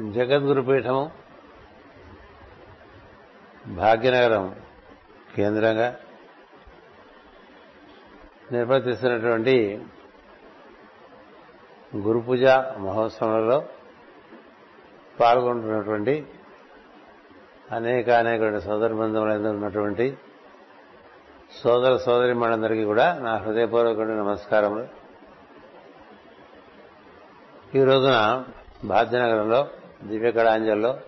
జగద్గురుపీఠము భాగ్యనగరం కేంద్రంగా నిర్వర్తిస్తున్నటువంటి గురు పూజ మహోత్సవంలో పాల్గొంటున్నటువంటి అనేక అనేక సోదర బంధువులందరూ ఉన్నటువంటి సోదర సోదరి మనందరికీ కూడా నా హృదయపూర్వక నమస్కారములు. ఈ రోజున భాగ్యనగరంలో దివ్యకళాంజల్లో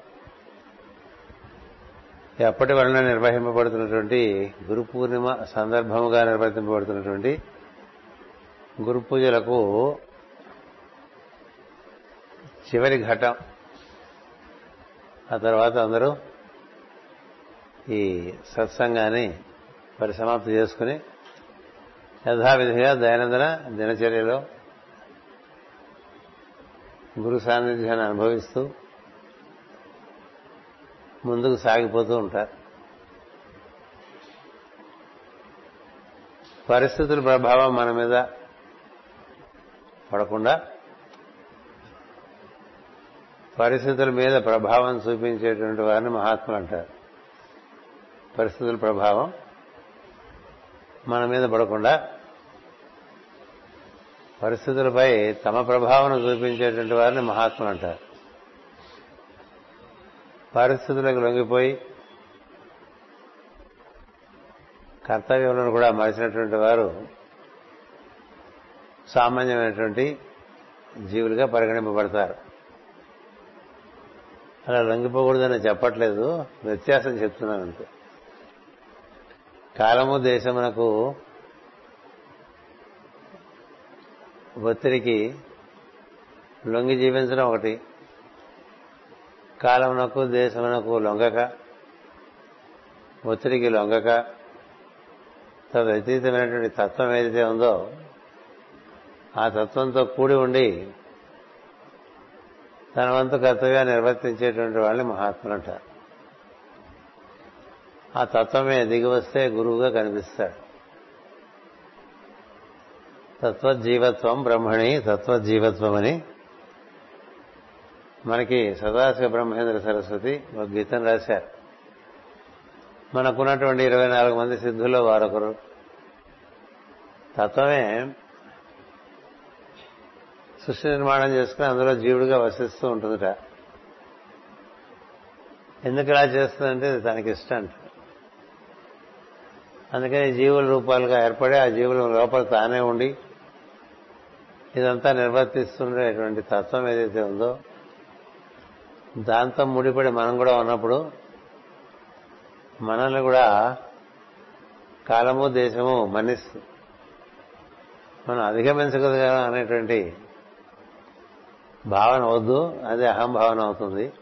ఎప్పటి వలన నిర్వహింపబడుతున్నటువంటి గురు పూర్ణిమ సందర్భముగా నిర్వర్తింపబడుతున్నటువంటి గురు పూజలకు చివరి ఘట్టం. ఆ తర్వాత అందరూ ఈ సత్సంగాన్ని పరిసమాప్తి చేసుకుని యథావిధిగా దైనందిన దినచర్యలో గురు సాన్నిధ్యాన్ని అనుభవిస్తూ ముందుకు సాగిపోతూ ఉంటారు. పరిస్థితుల ప్రభావం మన మీద పడకుండా పరిస్థితుల మీద ప్రభావం చూపించేటువంటి వారిని మహాత్ములు అంటారు. పరిస్థితుల ప్రభావం మన మీద పడకుండా పరిస్థితులపై తమ ప్రభావం చూపించేటువంటి వారిని మహాత్ములు అంటారు. పరిస్థితులకు లొంగిపోయి కర్తవ్యములను కూడా మరిచినటువంటి వారు సామాన్యమైనటువంటి జీవులుగా పరిగణింపబడతారు. అలా లొంగిపోకూడదని చెప్పట్లేదు వ్యత్యాసం చెప్తున్నాను అంతే. కాలము దేశమునకు ఒత్తిడికి లొంగి జీవించడం ఒకటి. కాలమునకు దేశమునకు లొంగక ఒత్తిడికి లొంగక తదతీతమైనటువంటి తత్వం ఏదైతే ఉందో ఆ తత్వంతో కూడి ఉండి తన వంతు కర్తగా నిర్వర్తించేటువంటి వాళ్ళని మహాత్ములు అంటారు ఆ తత్వమే దిగి వస్తే గురువుగా కనిపిస్తాడు. తత్వజీవత్వం బ్రహ్మణి తత్వజీవత్వం అని మనకి సదాశివ బ్రహ్మేంద్ర సరస్వతి ఒక గీతం రాశారు. మనకున్నటువంటి ఇరవై నాలుగు మంది సిద్ధుల్లో వారొకరు. తత్వమే సృష్టి నిర్మాణం చేసుకుని అందులో జీవుడిగా వసిస్తూ ఉంటుందిట. ఎందుకు ఇలా చేస్తుందంటే తనకి ఇష్టం అంట. అందుకని జీవుల రూపాలుగా ఏర్పడి ఆ జీవుల లోపల తానే ఉండి ఇదంతా నిర్వర్తిస్తుండేటువంటి తత్వం ఏదైతే ఉందో దాంతో ముడిపడి మనం కూడా ఉన్నప్పుడు మనల్ని కూడా కాలము దేశము మన్నిస్తుంది మనం అధిగమించగలగా అనేటువంటి భావన వద్దు అది అహంభావన అవుతుంది.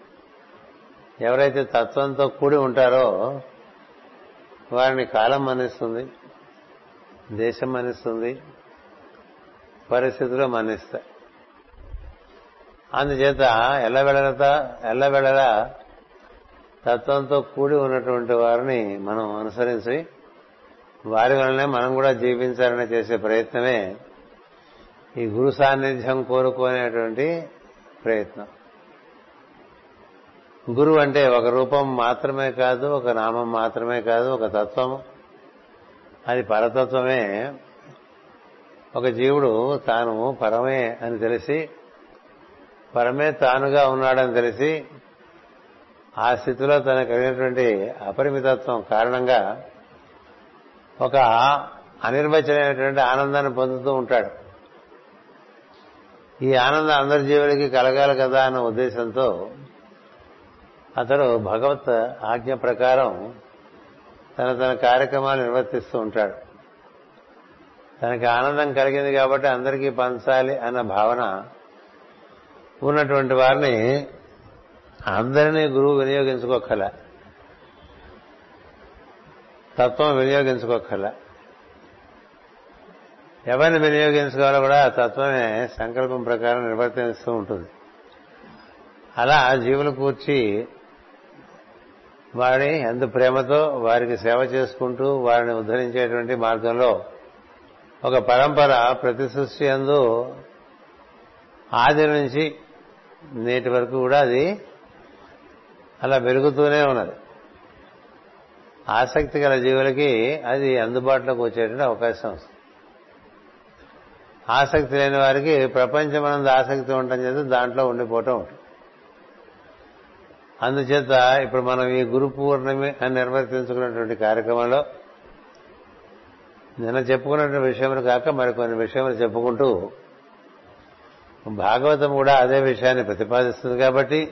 ఎవరైతే తత్వంతో కూడి ఉంటారో వారిని కాలం మన్నిస్తుంది దేశం మన్నిస్తుంది పరిస్థితులు మన్నిస్తాయి. అందుచేత ఎల్లవెళ్ళత ఎల్లవెళ్ళల తత్వంతో కూడి ఉన్నటువంటి వారిని మనం అనుసరించి వారి వలనే మనం కూడా జీవించాలని చేసే ప్రయత్నమే ఈ గురు సాన్నిధ్యం కోరుకునేటువంటి ప్రయత్నం. గురువు అంటే ఒక రూపం మాత్రమే కాదు ఒక నామం మాత్రమే కాదు ఒక తత్వము. అది పరతత్వమే. ఒక జీవుడు తాను పరమే అని తెలిసి పరమే తానుగా ఉన్నాడని తెలిసి ఆ స్థితిలో తనకు కలిగినటువంటి అపరిమితత్వం కారణంగా ఒక అనిర్వచనమైనటువంటి ఆనందాన్ని పొందుతూ ఉంటాడు. ఈ ఆనందం అందరి జీవులకి కలగాలి కదా అన్న ఉద్దేశంతో అతడు భగవత్ ఆజ్ఞ ప్రకారం తన తన కార్యక్రమాలు నిర్వర్తిస్తూ ఉంటాడు. తనకి ఆనందం కలిగింది కాబట్టి అందరికీ పంచాలి అన్న భావన ఉన్నటువంటి వారిని అందరినీ గురువు వినియోగించుకోకల. తత్వం వినియోగించుకోకల. ఎవరిని వినియోగించుకోవాలో కూడా ఆ తత్వమే సంకల్పం ప్రకారం నిర్వర్తిస్తూ ఉంటుంది. అలా జీవులు కూర్చి వారిని ఎంత ప్రేమతో వారికి సేవ చేసుకుంటూ వారిని ఉద్ధరించేటువంటి మార్గంలో ఒక పరంపర ప్రతి సృష్టి అందు ఆది నుంచి నేటి వరకు కూడా అది అలా పెరుగుతూనే ఉన్నది. ఆసక్తి గల జీవులకి అది అందుబాటులోకి వచ్చేటువంటి అవకాశం వస్తుంది. ఆసక్తి లేని వారికి ప్రపంచమనందు ఆసక్తి ఉండటం చేత దాంట్లో ఉండిపోవటం ఉంటుంది. అందుచేత ఇప్పుడు మనం ఈ గురు పూర్ణమి అని నిర్వర్తించుకున్నటువంటి కార్యక్రమంలో నిన్న చెప్పుకున్నటువంటి విషయములు కాక మరికొన్ని విషయములు చెప్పుకుంటూ భాగవతం కూడా అదే విషయాన్ని ప్రతిపాదిస్తుంది కాబట్టి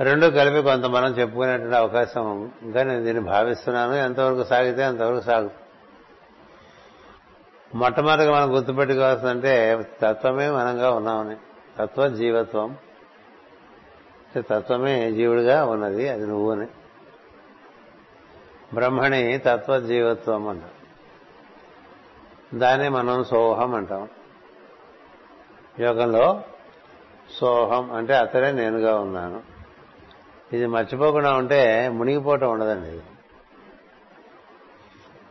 రెండు కలిపి కొంత మనం చెప్పుకునేటువంటి అవకాశంగా నేను దీన్ని భావిస్తున్నాను. ఎంతవరకు సాగితే అంతవరకు సాగు. మొట్టమొదటిగా మనం గుర్తుపెట్టుకోవాల్సిందంటే తత్వమే మనంగా ఉన్నామని. తత్వ జీవత్వం. తత్వమే జీవుడిగా ఉన్నది అది నువ్వుని బ్రహ్మణి తత్వ జీవత్వం అంటాం. దాన్ని మనం సోహం అంటాం. యోగంలో సోహం అంటే అతడే నేనుగా ఉన్నాను. ఇది మర్చిపోకుండా ఉంటే మునిగిపోవటం ఉండదండి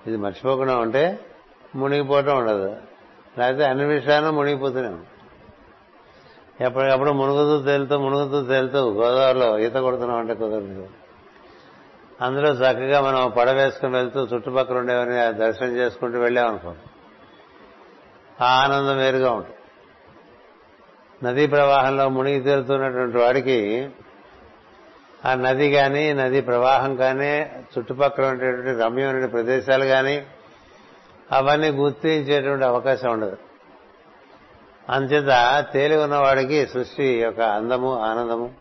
ఇది. మర్చిపోకుండా ఉంటే మునిగిపోవటం ఉండదు. లేకపోతే అన్ని విషయాలు మునిగిపోతున్నాం ఎప్పటికప్పుడు మునుగుతూ తేలుతూ మునుగుతూ తేలుతూ గోదావరిలో ఈత కొడుతున్నాం అంటే కుదరదు. అందులో చక్కగా మనం పడవేసుకుని వెళ్తూ చుట్టుపక్కల ఉండేవని దర్శనం చేసుకుంటూ వెళ్ళామనుకో ఆ ఆనందం వేరుగా ఉంటుంది. నదీ ప్రవాహంలో మునిగి తేలుతున్నటువంటి వాడికి ఆ నది కానీ నది ప్రవాహం కానీ చుట్టుపక్కల ఉండేటువంటి రమ్యమైన ప్రదేశాలు కానీ అవన్నీ గుర్తించేటువంటి అవకాశం ఉండదు. అంచేత తేలి ఉన్నవాడికి సృష్టి యొక్క అందము ఆనందము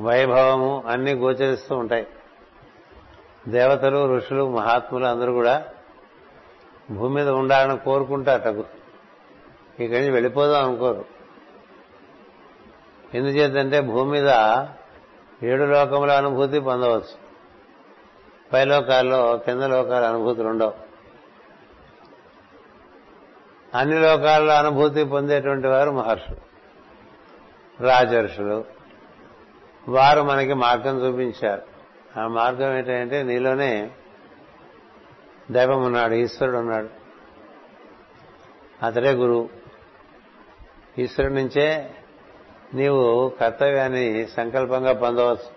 వైభవము అన్ని గోచరిస్తూ ఉంటాయి. దేవతలు ఋషులు మహాత్ములు అందరూ కూడా భూమి మీద ఉండాలని కోరుకుంటారట ఇక్కడి నుంచి వెళ్ళిపోదాం అనుకోరు. ఎందుచేతంటే భూమి మీద ఏడు లోకముల అనుభూతి పొందవచ్చు. పై లోకాల్లో కింద లోకాల అనుభూతులు ఉండవు. అన్ని లోకాల్లో అనుభూతి పొందేటువంటి వారు మహర్షులు రాజర్షులు. వారు మనకి మార్గం చూపించారు. ఆ మార్గం ఏంటంటే నీలోనే దైవం ఉన్నాడు ఈశ్వరుడు ఉన్నాడు. అతడే గురువు. ఈశ్వరుడి నుంచే నీవు కర్తవ్యాన్ని సంకల్పంగా పొందవచ్చు.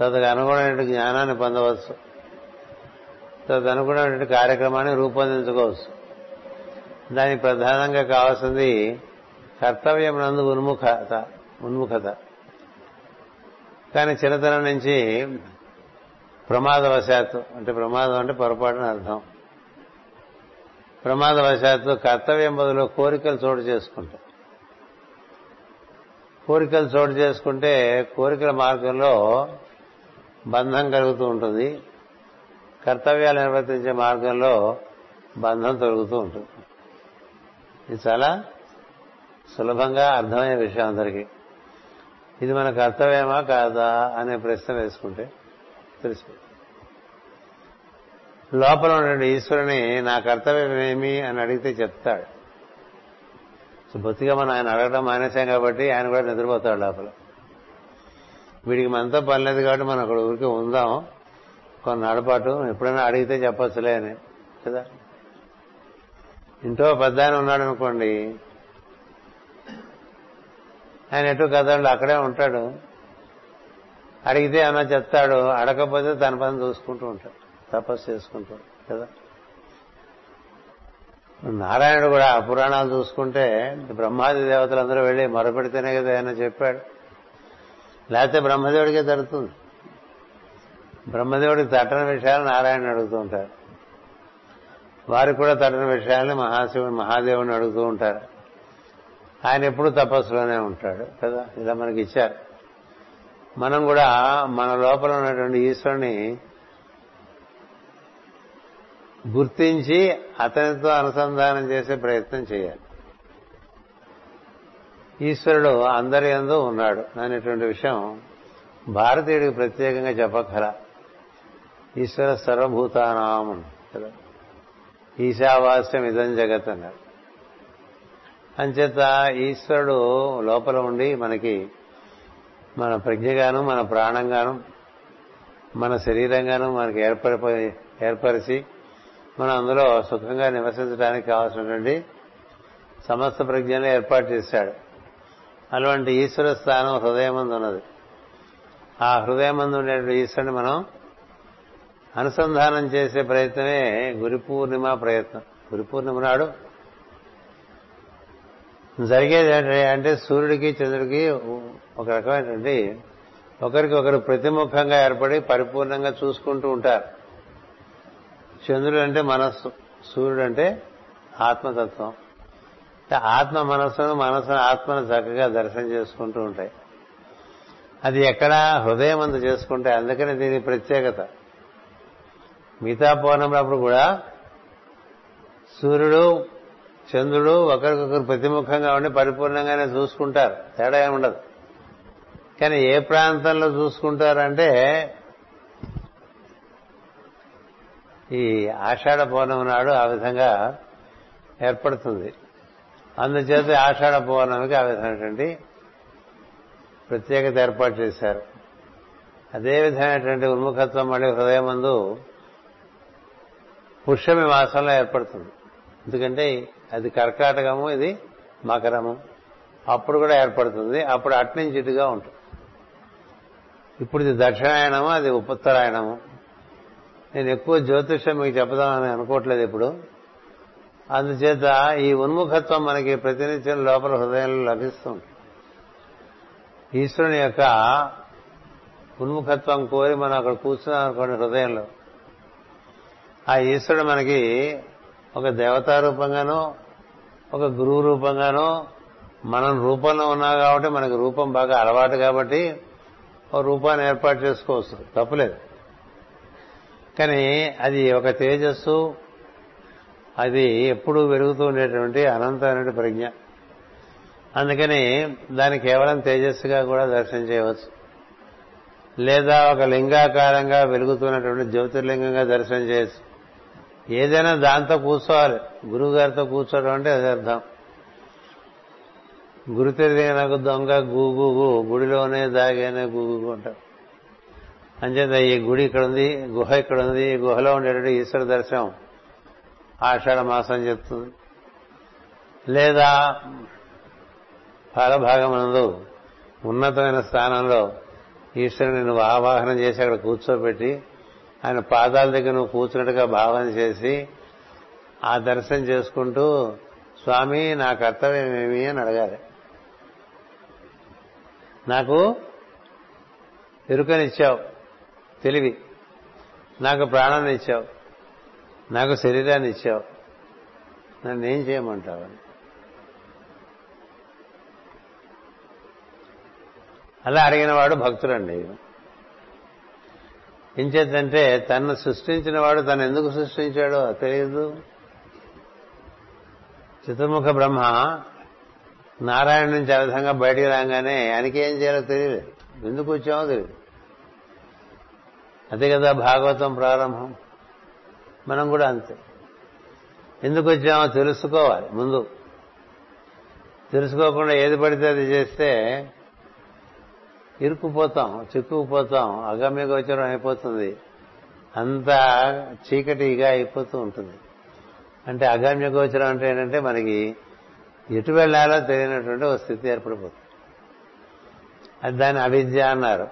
తదకు అనుగుణమైన జ్ఞానాన్ని పొందవచ్చు. తదనుగుణమైన కార్యక్రమాన్ని రూపొందించుకోవచ్చు. దానికి ప్రధానంగా కావాల్సింది కర్తవ్యం నందు ఉన్ముఖత ఉన్ముఖత. కానీ చిన్నతనం నుంచి ప్రమాదవశాత్తు అంటే ప్రమాదం అంటే పొరపాటున అర్థం. ప్రమాదవశాత్తు కర్తవ్యం బదులు కోరికలు చోటు చేసుకుంటాం. కోరికలు చోటు చేసుకుంటే కోరికల మార్గంలో బంధం కలుగుతూ ఉంటుంది. కర్తవ్యాలు నిర్వర్తించే మార్గంలో బంధం తొలుగుతూ ఉంటుంది. ఇది చాలా సులభంగా అర్థమయ్యే విషయం అందరికీ. ఇది మన కర్తవ్యమా కాదా అనే ప్రశ్న వేసుకుంటే తెలుసు లోపల ఉన్నటువంటి ఈశ్వరుని నా కర్తవ్యం ఏమి అని అడిగితే చెప్తాడు. సో బొత్తిగా మనం ఆయన అడగడం మానేశాం కాబట్టి ఆయన కూడా నిద్రపోతాడు లోపల. వీడికి మనతో పని లేదు కాబట్టి మనం అక్కడ ఊరికి ఉందాం. కొన్ని నడపాటు ఎప్పుడైనా అడిగితే చెప్పచ్చులే అని కదా? ఇంట్లో పెద్ద ఆయన ఉన్నాడు అనుకోండి ఆయన ఎటు కదండి అక్కడే ఉంటాడు. అడిగితే ఏమైనా చెప్తాడు అడగకపోతే తన పని చూసుకుంటూ ఉంటాడు తపస్సు చేసుకుంటాడు కదా? నారాయణుడు కూడా పురాణాలు చూసుకుంటే బ్రహ్మాది దేవతలందరూ వెళ్ళి మొరపెడితేనే కదా ఆయన చెప్పాడు. లేకపోతే బ్రహ్మదేవుడికే తడుతుంది బ్రహ్మదేవుడికి తట్టని విషయాలు నారాయణ అడుగుతూ ఉంటారు వారికి కూడా తట్టని విషయాల్ని మహాశివుని మహాదేవుని అడుగుతూ ఉంటారు ఆయన ఎప్పుడు తపస్సులోనే ఉంటాడు కదా? ఇలా మనకి ఇచ్చారు. మనం కూడా మన లోపల ఉన్నటువంటి ఈశ్వరుని గుర్తించి అతనితో అనుసంధానం చేసే ప్రయత్నం చేయాలి. ఈశ్వరుడు అందరి ఎందు ఉన్నాడు అనేటువంటి విషయం భారతీయుడికి ప్రత్యేకంగా చెప్పక్కల ఈశ్వర సర్వభూతానాం కదా ఈశావాస్యం ఇదం జగత్ అన్నారు అంచేత ఈశ్వరుడు లోపల ఉండి మనకి మన ప్రజ్ఞగాను మన ప్రాణంగాను మన శరీరంగాను మనకి ఏర్పడిపోయి ఏర్పరిచి మనం అందులో సుఖంగా నివసించడానికి కావాల్సినటువంటి సమస్త ప్రజ్ఞను ఏర్పాటు చేశాడు. అటువంటి ఈశ్వర స్థానం హృదయమందు ఉన్నది. ఆ హృదయమందు ఉండేటువంటి ఈశ్వరుని మనం అనుసంధానం చేసే ప్రయత్నమే గురు పూర్ణిమ ప్రయత్నం. గురు పూర్ణిమ నాడు జరిగేది అంటే సూర్యుడికి చంద్రుడికి ఒక రకమైనటువంటి ఒకరికి ఒకరు ప్రతిముఖంగా ఏర్పడి పరిపూర్ణంగా చూసుకుంటూ ఉంటారు. చంద్రుడు అంటే మనస్సు సూర్యుడు అంటే ఆత్మతత్వం ఆత్మ మనస్సును మనస్సును ఆత్మను చక్కగా దర్శనం చేసుకుంటూ ఉంటాయి. అది ఎక్కడ హృదయం అంత చేసుకుంటాయి అందుకని దీని ప్రత్యేకత. మిగతా పౌర్ణములప్పుడు కూడా సూర్యుడు చంద్రుడు ఒకరికొకరు ప్రతిముఖంగా ఉండి పరిపూర్ణంగానే చూసుకుంటారు. తేడా ఏముండదు కానీ ఏ ప్రాంతంలో చూసుకుంటారంటే ఈ ఆషాఢ పౌర్ణమి నాడు ఆ విధంగా ఏర్పడుతుంది. అందుచేత ఆషాఢ పౌర్ణమికి ఆ విధమైనటువంటి ప్రత్యేకత ఏర్పాటు చేశారు. అదే విధమైనటువంటి ఉన్ముఖత్వం మళ్ళీ హృదయమందు పుష్యమి మాసంలో ఏర్పడుతుంది. ఎందుకంటే అది కర్కాటకము ఇది మకరము. అప్పుడు కూడా ఏర్పడుతుంది. అప్పుడు అట్నుంచి ఇటుగా ఉంటుంది. ఇప్పుడు ఇది దక్షిణాయనము అది ఉత్తరాయణము. నేను ఎక్కువ జ్యోతిష్యం మీకు చెప్పదామని అనుకోవట్లేదు ఇప్పుడు. అందుచేత ఈ ఉన్ముఖత్వం మనకి ప్రతినిత్యం లోపల హృదయంలో లభిస్తుంది. ఈశ్వరుని యొక్క ఉన్ముఖత్వం కోరి మనం అక్కడ కూర్చున్నాం అనుకోండి హృదయంలో. ఆ ఈశ్వరుడు మనకి ఒక దేవతా రూపంగానో ఒక గురువు రూపంగానో మనం రూపంలో ఉన్నా కాబట్టి మనకి రూపం బాగా అలవాటు కాబట్టి ఒక రూపాన్ని ఏర్పాటు చేసుకోవచ్చు. తప్పలేదు. కానీ అది ఒక తేజస్సు అది ఎప్పుడూ వెలుగుతూ ఉండేటువంటి అనంతమైన ప్రజ్ఞ. అందుకని దాన్ని కేవలం తేజస్సుగా కూడా దర్శనం చేయవచ్చు. లేదా ఒక లింగాకారంగా వెలుగుతున్నటువంటి జ్యోతిర్లింగంగా దర్శనం చేయొచ్చు ఏదైనా దాంతో కూర్చోవాలి. గురువు గారితో కూర్చోవడం అంటే అది అర్థం. గురు నాకు దొంగ గూగు గుడిలోనే దాగానే గూగు అంటారు. అంచేత ఈ గుడి ఇక్కడ ఉంది గుహ ఇక్కడ ఉంది ఈ గుహలో ఉండేటువంటి ఈశ్వర దర్శనం. ఆషాఢ మాసం చెప్తుంది. లేదా ఫలభాగమునందు ఉన్నతమైన స్థానంలో ఈశ్వరుని నువ్వు ఆవాహనం చేసి అక్కడ కూర్చోబెట్టి ఆయన పాదాల దగ్గర నువ్వు కూర్చున్నట్టుగా భావన చేసి ఆ దర్శనం చేసుకుంటూ స్వామి నా కర్తవ్యం ఏమి? అని అడగాలి. నాకు ఎరుకనిచ్చావు. తెలివి. నాకు ప్రాణాన్ని ఇచ్చావు. నాకు శరీరాన్ని ఇచ్చావు. నన్ను ఏం చేయమంటావని అలా అడిగిన వాడు భక్తుడండి ఏం చేద్దంటే తను సృష్టించిన వాడు తను ఎందుకు సృష్టించాడో తెలియదు. చతుర్ముఖ బ్రహ్మ నారాయణ నుంచి ఆ విధంగా బయటికి రాగానే ఆయనకి ఏం చేయాలో తెలియదు. ఎందుకు వచ్చామో తెలియదు. అదే కదా భాగవతం ప్రారంభం. మనం కూడా అంతే. ఎందుకు వచ్చామో తెలుసుకోవాలి ముందు. తెలుసుకోకుండా ఏది పడితే అది చేస్తే ఇరుక్కుపోతాం చిక్కుకుపోతాం అగమ్య గోచరం అయిపోతుంది. అంత చీకటిగా అయిపోతూ ఉంటుంది. అంటే అగమ్య గోచరం అంటే ఏంటంటే మనకి ఎటు వెళ్ళాలో తెలియనటువంటి ఒక స్థితి ఏర్పడిపోతుంది. అది దాన్ని అవిద్య అన్నారు.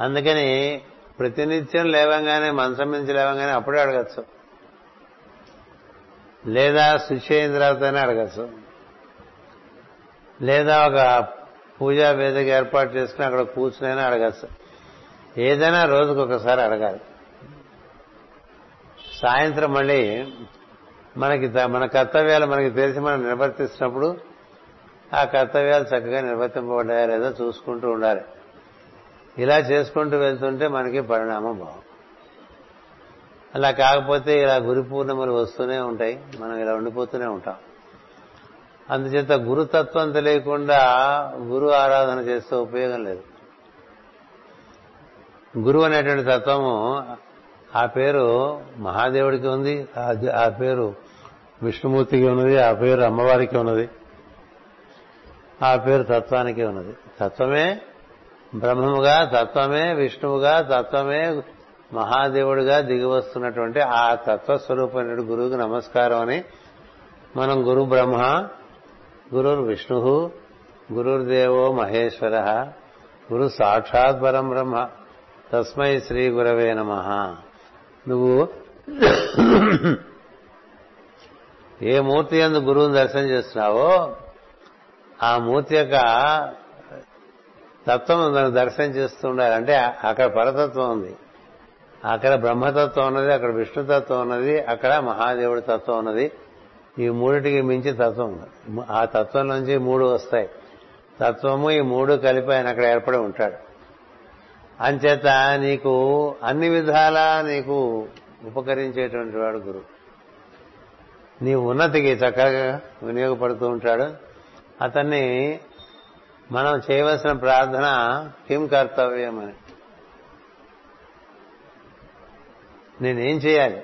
అందుకని ప్రతినిత్యం లేవంగానే మంచం నుంచి లేవంగానే అప్పుడే అడగచ్చు. లేదా శుచి అయిన తర్వాతనే అడగచ్చు. లేదా ఒక పూజా వేదిక ఏర్పాటు చేసుకుని అక్కడ కూర్చునైనా అడగచ్చు. ఏదైనా రోజుకు ఒకసారి అడగాలి. సాయంత్రం మళ్ళీ మనకి మన కర్తవ్యాలు మనకి తెలిసి మనం నిర్వర్తిస్తున్నప్పుడు ఆ కర్తవ్యాలు చక్కగా నిర్వర్తింపబడ్డాయా లేదా చూసుకుంటూ ఉండాలి. ఇలా చేసుకుంటూ వెళ్తుంటే మనకి పరిణామం బాగుంది అలా కాకపోతే ఇలా గురు పూర్ణములు వస్తూనే ఉంటాయి. మనం ఇలా ఉండిపోతూనే ఉంటాం. అందుచేత గురుతత్వం తెలియకుండా గురు ఆరాధన చేస్తే ఉపయోగం లేదు. గురువు అనేటువంటి తత్వము ఆ పేరు మహాదేవుడికి ఉంది ఆ పేరు విష్ణుమూర్తికి ఉన్నది ఆ పేరు అమ్మవారికి ఉన్నది ఆ పేరు తత్వానికి ఉన్నది. తత్వమే బ్రహ్మముగా తత్వమే విష్ణువుగా తత్వమే మహాదేవుడిగా దిగి వస్తున్నటువంటి ఆ తత్వస్వరూపమైన గురువుకి నమస్కారం అని మనం గురు బ్రహ్మ గురుర్ విష్ణు గురుర్దేవో మహేశ్వర గురు సాక్షాత్ పరం బ్రహ్మ తస్మై శ్రీ గురవే నమ. నువ్వు ఏ మూర్తి ఎందు గురువుని దర్శనం చేస్తున్నావో ఆ మూర్తి యొక్క తత్వం దాన్ని దర్శనం చేస్తూ ఉండాలి. అంటే అక్కడ పరతత్వం ఉంది. అక్కడ బ్రహ్మతత్వం ఉన్నది అక్కడ విష్ణుతత్వం ఉన్నది అక్కడ మహాదేవుడి తత్వం ఉన్నది. ఈ మూడిటికి మించి తత్వం ఆ తత్వం నుంచి మూడు వస్తాయి. తత్వము ఈ మూడు కలిపి ఆయన అక్కడ ఏర్పడి ఉంటాడు. అంచేత నీకు అన్ని విధాలా నీకు ఉపకరించేటువంటి వాడు గురువు నీ ఉన్నతికి చక్కగా వినియోగపడుతూ ఉంటాడు. అతన్ని మనం చేయవలసిన ప్రార్థన కిం కర్తవ్యం అని. నేనేం చేయాలి?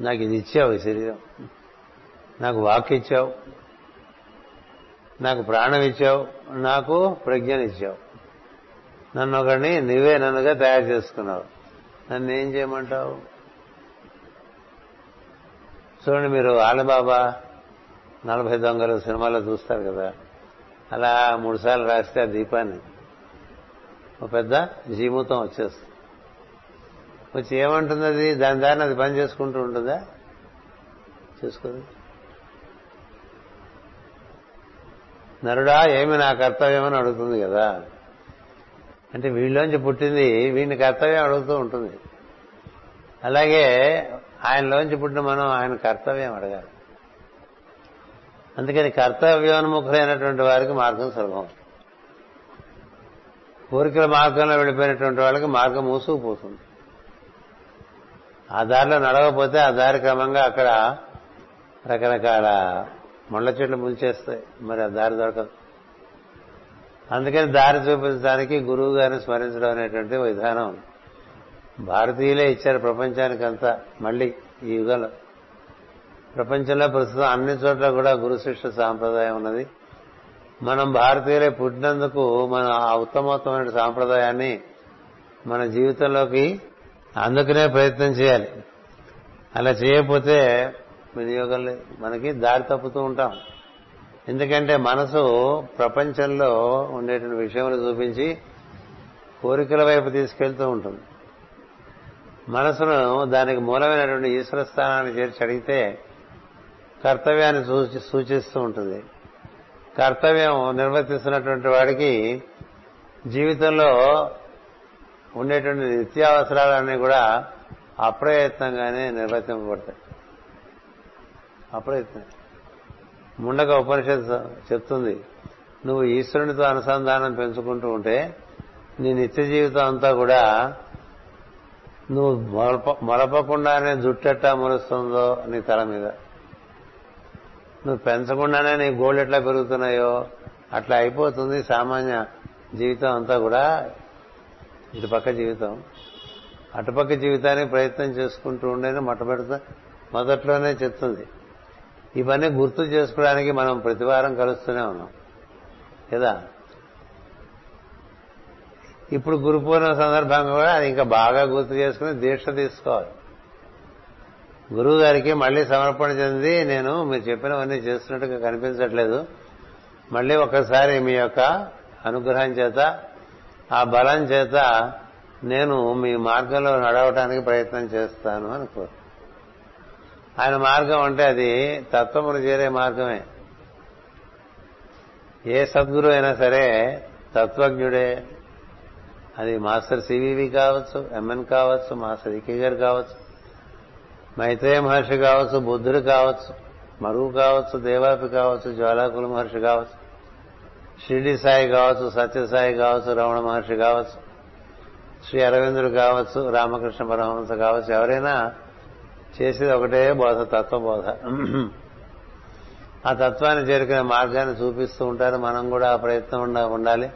నాకు ఇది ఇచ్చావు శరీరం. నాకు వాక్ ఇచ్చావు. నాకు ప్రాణం ఇచ్చావు. నాకు ప్రజ్ఞనిచ్చావు నన్ను ఒకడిని నువ్వే నన్నుగా తయారు చేసుకున్నావు. నన్ను ఏం చేయమంటావు? చూడండి మీరు ఆలబాబా నలభై దొంగలు సినిమాలో చూస్తారు కదా. అలా మూడుసార్లు రాస్తే ఆ దీపాన్ని. ఒక పెద్ద జీమూతం వచ్చేస్తుంది. వచ్చి ఏమంటుంది అది దాని దారిని అది పని చేసుకుంటూ ఉంటుందా? చేసుకోదు. నరుడా ఏమి నా కర్తవ్యం అని అడుగుతుంది కదా. అంటే వీళ్ళలోంచి పుట్టింది వీడిని కర్తవ్యం అడుగుతూ ఉంటుంది. అలాగే ఆయనలోంచి పుట్టిన మనం ఆయన కర్తవ్యం అడగాలి. అందుకని కర్తవ్యోన్ముఖులైనటువంటి వారికి మార్గం సులభం. కోరికల మార్గంలో వెళ్ళిపోయినటువంటి వాళ్ళకి మార్గం మూసుకుపోతుంది ఆ దారిలో నడవకపోతే ఆ దారి క్రమంగా అక్కడ రకరకాల ముళ్ళ చెట్లు ముంచేస్తాయి. మరి ఆ దారి దొరకదు. అందుకని దారి చూపించడానికి గురువు గారిని స్మరించడం అనేటువంటి విధానం. భారతీయులే ఇచ్చారు ప్రపంచానికంతా మళ్ళీ ఈ యుగంలో. ప్రపంచంలో ప్రస్తుతం అన్ని చోట్ల కూడా గురు శిష్య సాంప్రదాయం ఉన్నది. మనం భారతీయులే పుట్టినందుకు మన ఆ ఉత్తమోత్తమైన సాంప్రదాయాన్ని మన జీవితంలోకి అందుకునే ప్రయత్నం చేయాలి. అలా చేయకపోతే వినియోగం లేదు. మనకి దారి తప్పుతూ ఉంటాం. ఎందుకంటే మనసు ప్రపంచంలో ఉండేటువంటి విషయములు చూపించి కోరికల వైపు తీసుకెళ్తూ ఉంటుంది. మనసును దానికి మూలమైనటువంటి ఈశ్వర స్థానాన్ని చేర్చి అడిగితే కర్తవ్యాన్ని సూచిస్తూ ఉంటుంది. కర్తవ్యం నిర్వర్తిస్తున్నటువంటి వాడికి జీవితంలో ఉండేటువంటి నిత్యావసరాలన్నీ కూడా అప్రయత్నంగానే నిర్వర్తింపబడతాయి. అప్రయత్నం. ముండక ఉపనిషత్ చెప్తుంది నువ్వు ఈశ్వరునితో అనుసంధానం పెంచుకుంటూ ఉంటే నీ నిత్య జీవితం అంతా కూడా నువ్వు మొలప మొలపకుండానే జుట్టెట్టా మొలుస్తుందో నీ తల మీద. నువ్వు పెంచకుండానే నీ గోల్డ్ ఎట్లా పెరుగుతున్నాయో? అట్లా అయిపోతుంది సామాన్య జీవితం అంతా కూడా. ఇటుపక్క జీవితం. అటుపక్క జీవితానికి ప్రయత్నం చేసుకుంటూ ఉండేది మొట్టమొదట మొదట్లోనే చెప్తుంది. ఇవన్నీ గుర్తు చేసుకోవడానికి మనం ప్రతివారం కలుస్తూనే ఉన్నాం. కదా? ఇప్పుడు గురు పూర్ణిమ సందర్భంగా కూడా అది ఇంకా బాగా గుర్తు చేసుకుని దీక్ష తీసుకోవాలి. గురువు గారికి మళ్ళీ సమర్పణ చెంది నేను మీరు చెప్పినవన్నీ చేస్తున్నట్టుగా కనిపించట్లేదు. మళ్ళీ ఒకసారి మీ యొక్క అనుగ్రహం చేత ఆ బలం చేత నేను మీ మార్గంలో నడవటానికి ప్రయత్నం చేస్తాను అని కోరు. ఆయన మార్గం అంటే అది తత్వమును చేరే మార్గమే. ఏ సద్గురు అయినా సరే తత్వజ్ఞుడే. అది మాస్టర్ సివివి కావచ్చు ఎంఎన్ కావచ్చు మాస్టర్ ఇకే గారు కావచ్చు. మైత్రేయ మహర్షి కావచ్చు బుద్ధుడు కావచ్చు మరువు కావచ్చు దేవాపి కావచ్చు జ్వాలాకుల మహర్షి కావచ్చు షిరిడి సాయి కావచ్చు సత్యసాయి కావచ్చు రమణ మహర్షి కావచ్చు శ్రీ అరవిందుడు కావచ్చు రామకృష్ణ పరమహంస కావచ్చు ఎవరైనా చేసేది ఒకటే బోధ తత్వబోధ. ఆ తత్వాన్ని చేరుకునే మార్గాన్ని చూపిస్తూ ఉంటారు. మనం కూడా ఆ ప్రయత్నం ఉండాలి.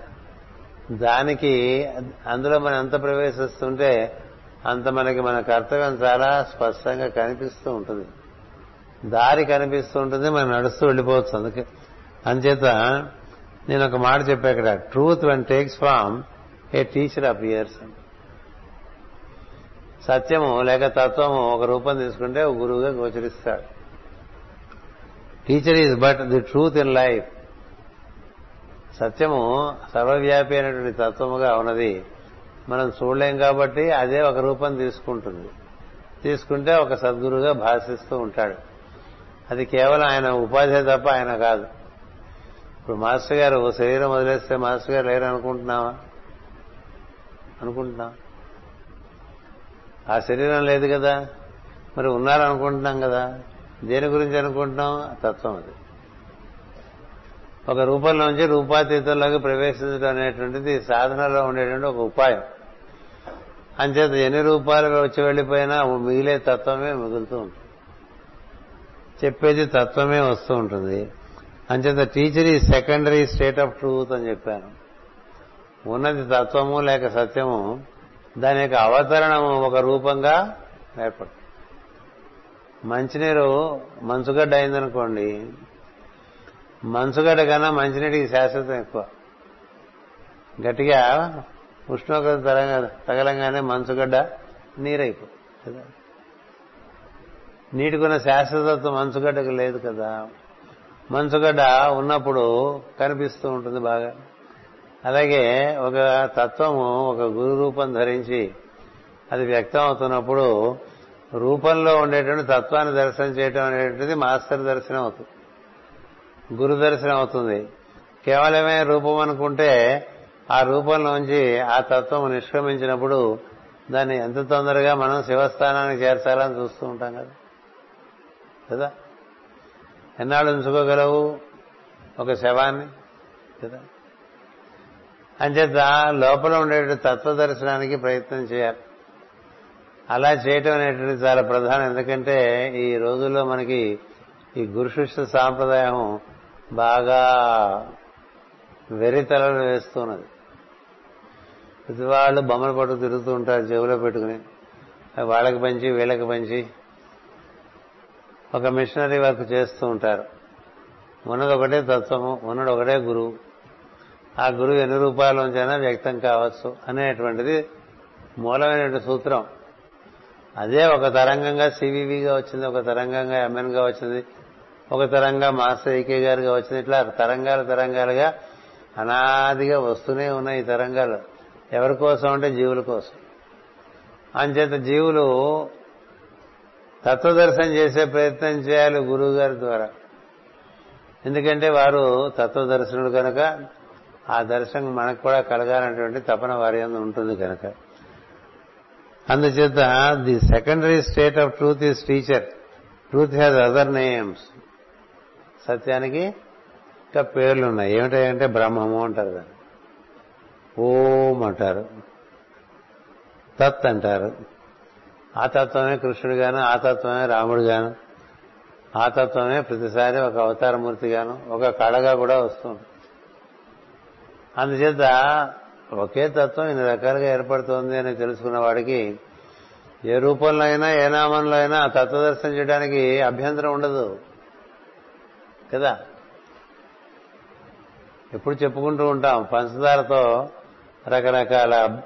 దానికి అందులో మనం ఎంత ప్రవేశిస్తుంటే అంత మనకి మన కర్తవ్యం చాలా స్పష్టంగా కనిపిస్తూ ఉంటుంది. దారి కనిపిస్తూ ఉంటుంది మనం నడుస్తూ వెళ్ళిపోవచ్చు అందుకే. అంచేత నేను ఒక మాట చెప్పా ఇక్కడ truth when takes form a teacher appears సత్యము లేక తత్వము ఒక రూపం తీసుకుంటే ఒక గురువుగా గోచరిస్తాడు. Teacher is but the truth in life సత్యము సర్వవ్యాపి అయినటువంటి తత్వముగా ఉన్నది. మనం చూడలేం కాబట్టి అదే ఒక రూపం తీసుకుంటుంది. తీసుకుంటే ఒక సద్గురుగా భాషిస్తూ ఉంటాడు. అది కేవలం ఆయన ఉపాధి తప్ప ఆయన కాదు. ఇప్పుడు మాస్టర్ గారు శరీరం వదిలేస్తే మాస్టర్ గారు లేరు అనుకుంటున్నావా? అనుకుంటున్నాం. ఆ శరీరం లేదు కదా. మరి ఉన్నారనుకుంటున్నాం కదా. దేని గురించి అనుకుంటున్నాం? తత్వం అది. ఒక రూపంలోంచి రూపాతీతంలోకి ప్రవేశించడం అనేటువంటిది సాధనలో ఉండేటువంటి ఒక ఉపాయం. అంచేత ఎన్ని రూపాలు వచ్చి వెళ్ళిపోయినా మిగిలే తత్వమే మిగులుతూ ఉంటుంది. చెప్పేది తత్వమే వస్తూ ఉంటుంది. అంచేత టీచర్ ఈ సెకండరీ స్టేట్ ఆఫ్ ట్రూత్ అని చెప్పాను. ఉన్నది తత్వము లేక సత్యము దాని యొక్క అవతరణము ఒక రూపంగా ఏర్పడుతుంది. మంచినీరు మంచుగడ్డ అయిందనుకోండి మంచుగడ్డ కన్నా మంచినీటికి శాశ్వతం ఎక్కువ. గట్టిగా ఉష్ణోగ్రత తరంగా తగలంగానే మంచుగడ్డ నీరైపోతుంది కదా? నీటికున్న శాశ్వతత్వం మంచుగడ్డకు లేదు కదా? మంచుగడ్డ ఉన్నప్పుడు కనిపిస్తూ ఉంటుంది బాగా. అలాగే ఒక తత్వము ఒక గురు రూపం ధరించి అది వ్యక్తం అవుతున్నప్పుడు రూపంలో ఉండేటువంటి తత్వాన్ని దర్శనం చేయటం అనేటువంటిది మాస్టర్ దర్శనం అవుతుంది. గురు దర్శనం అవుతుంది. కేవలమే రూపం అనుకుంటే ఆ రూపంలోంచి ఆ తత్వం నిష్క్రమించినప్పుడు దాన్ని ఎంత తొందరగా మనం శివస్థానానికి చేర్చాలని చూస్తూ ఉంటాం కదా. కదా? ఎన్నాళ్ళు ఉంచుకోగలవు ఒక శవాన్ని? కదా? అంచేత లోపల ఉండే తత్వ దర్శనానికి ప్రయత్నం చేయాలి. అలా చేయటం అనేటువంటి చాలా ప్రధానం. ఎందుకంటే ఈ రోజుల్లో మనకి ఈ గురుశిష్య సాంప్రదాయం బాగా వెరితలను వేస్తున్నది. ప్రతి వాళ్ళు బొమ్మలు పట్టు తిరుగుతూ ఉంటారు చెవిలో పెట్టుకుని. వాళ్ళకి పంచి వీళ్ళకి పంచి. ఒక మిషనరీ వర్క్ చేస్తూ ఉంటారు. ఉన్నది ఒకటే తత్వము ఉన్నది ఒకటే గురువు. ఆ గురువు ఎన్ని రూపాయలోంచైనా వ్యక్తం కావచ్చు అనేటువంటిది మూలమైనటువంటి సూత్రం. అదే ఒక తరంగంగా సివివిగా వచ్చింది ఒక తరంగంగా ఎంఎన్గా వచ్చింది. ఒక తరంగా మాస్టర్ ఏకే గారుగా వచ్చిన ఇట్లా తరంగాలు తరంగాలుగా అనాదిగా వస్తూనే ఉన్నాయి ఈ తరంగాలు. ఎవరి కోసం అంటే జీవుల కోసం. అంచేత జీవులు తత్వదర్శనం చేసే ప్రయత్నం చేయాలి గురువు గారి ద్వారా. ఎందుకంటే వారు తత్వదర్శనుడు కనుక ఆ దర్శనం మనకు కూడా కలగాలనేటువంటి తపన వారి అందు ఉంటుంది కనుక. అందుచేత the secondary state of truth is teacher. Truth has other names. సత్యానికి ఇంకా పేర్లు ఉన్నాయి. ఏమిటంటే బ్రహ్మము అంటారు దాన్ని. ఓం అంటారు. తత్ అంటారు. ఆ తత్వమే కృష్ణుడు గాను ఆ తత్వమే రాముడు గాను ఆ తత్వమే ప్రతిసారి ఒక అవతారమూర్తి గాను ఒక కళగా కూడా వస్తుంది. అందుచేత ఒకే తత్వం ఇన్ని రకాలుగా ఏర్పడుతోంది అని తెలుసుకున్న వాడికి ఏ రూపంలో అయినా ఏ నామంలో అయినా ఆ తత్వదర్శనం చేయడానికి అభ్యంతరం ఉండదు. కదా? ఎప్పుడు చెప్పుకుంటూ ఉంటాం. పంచదారతో రకరకాల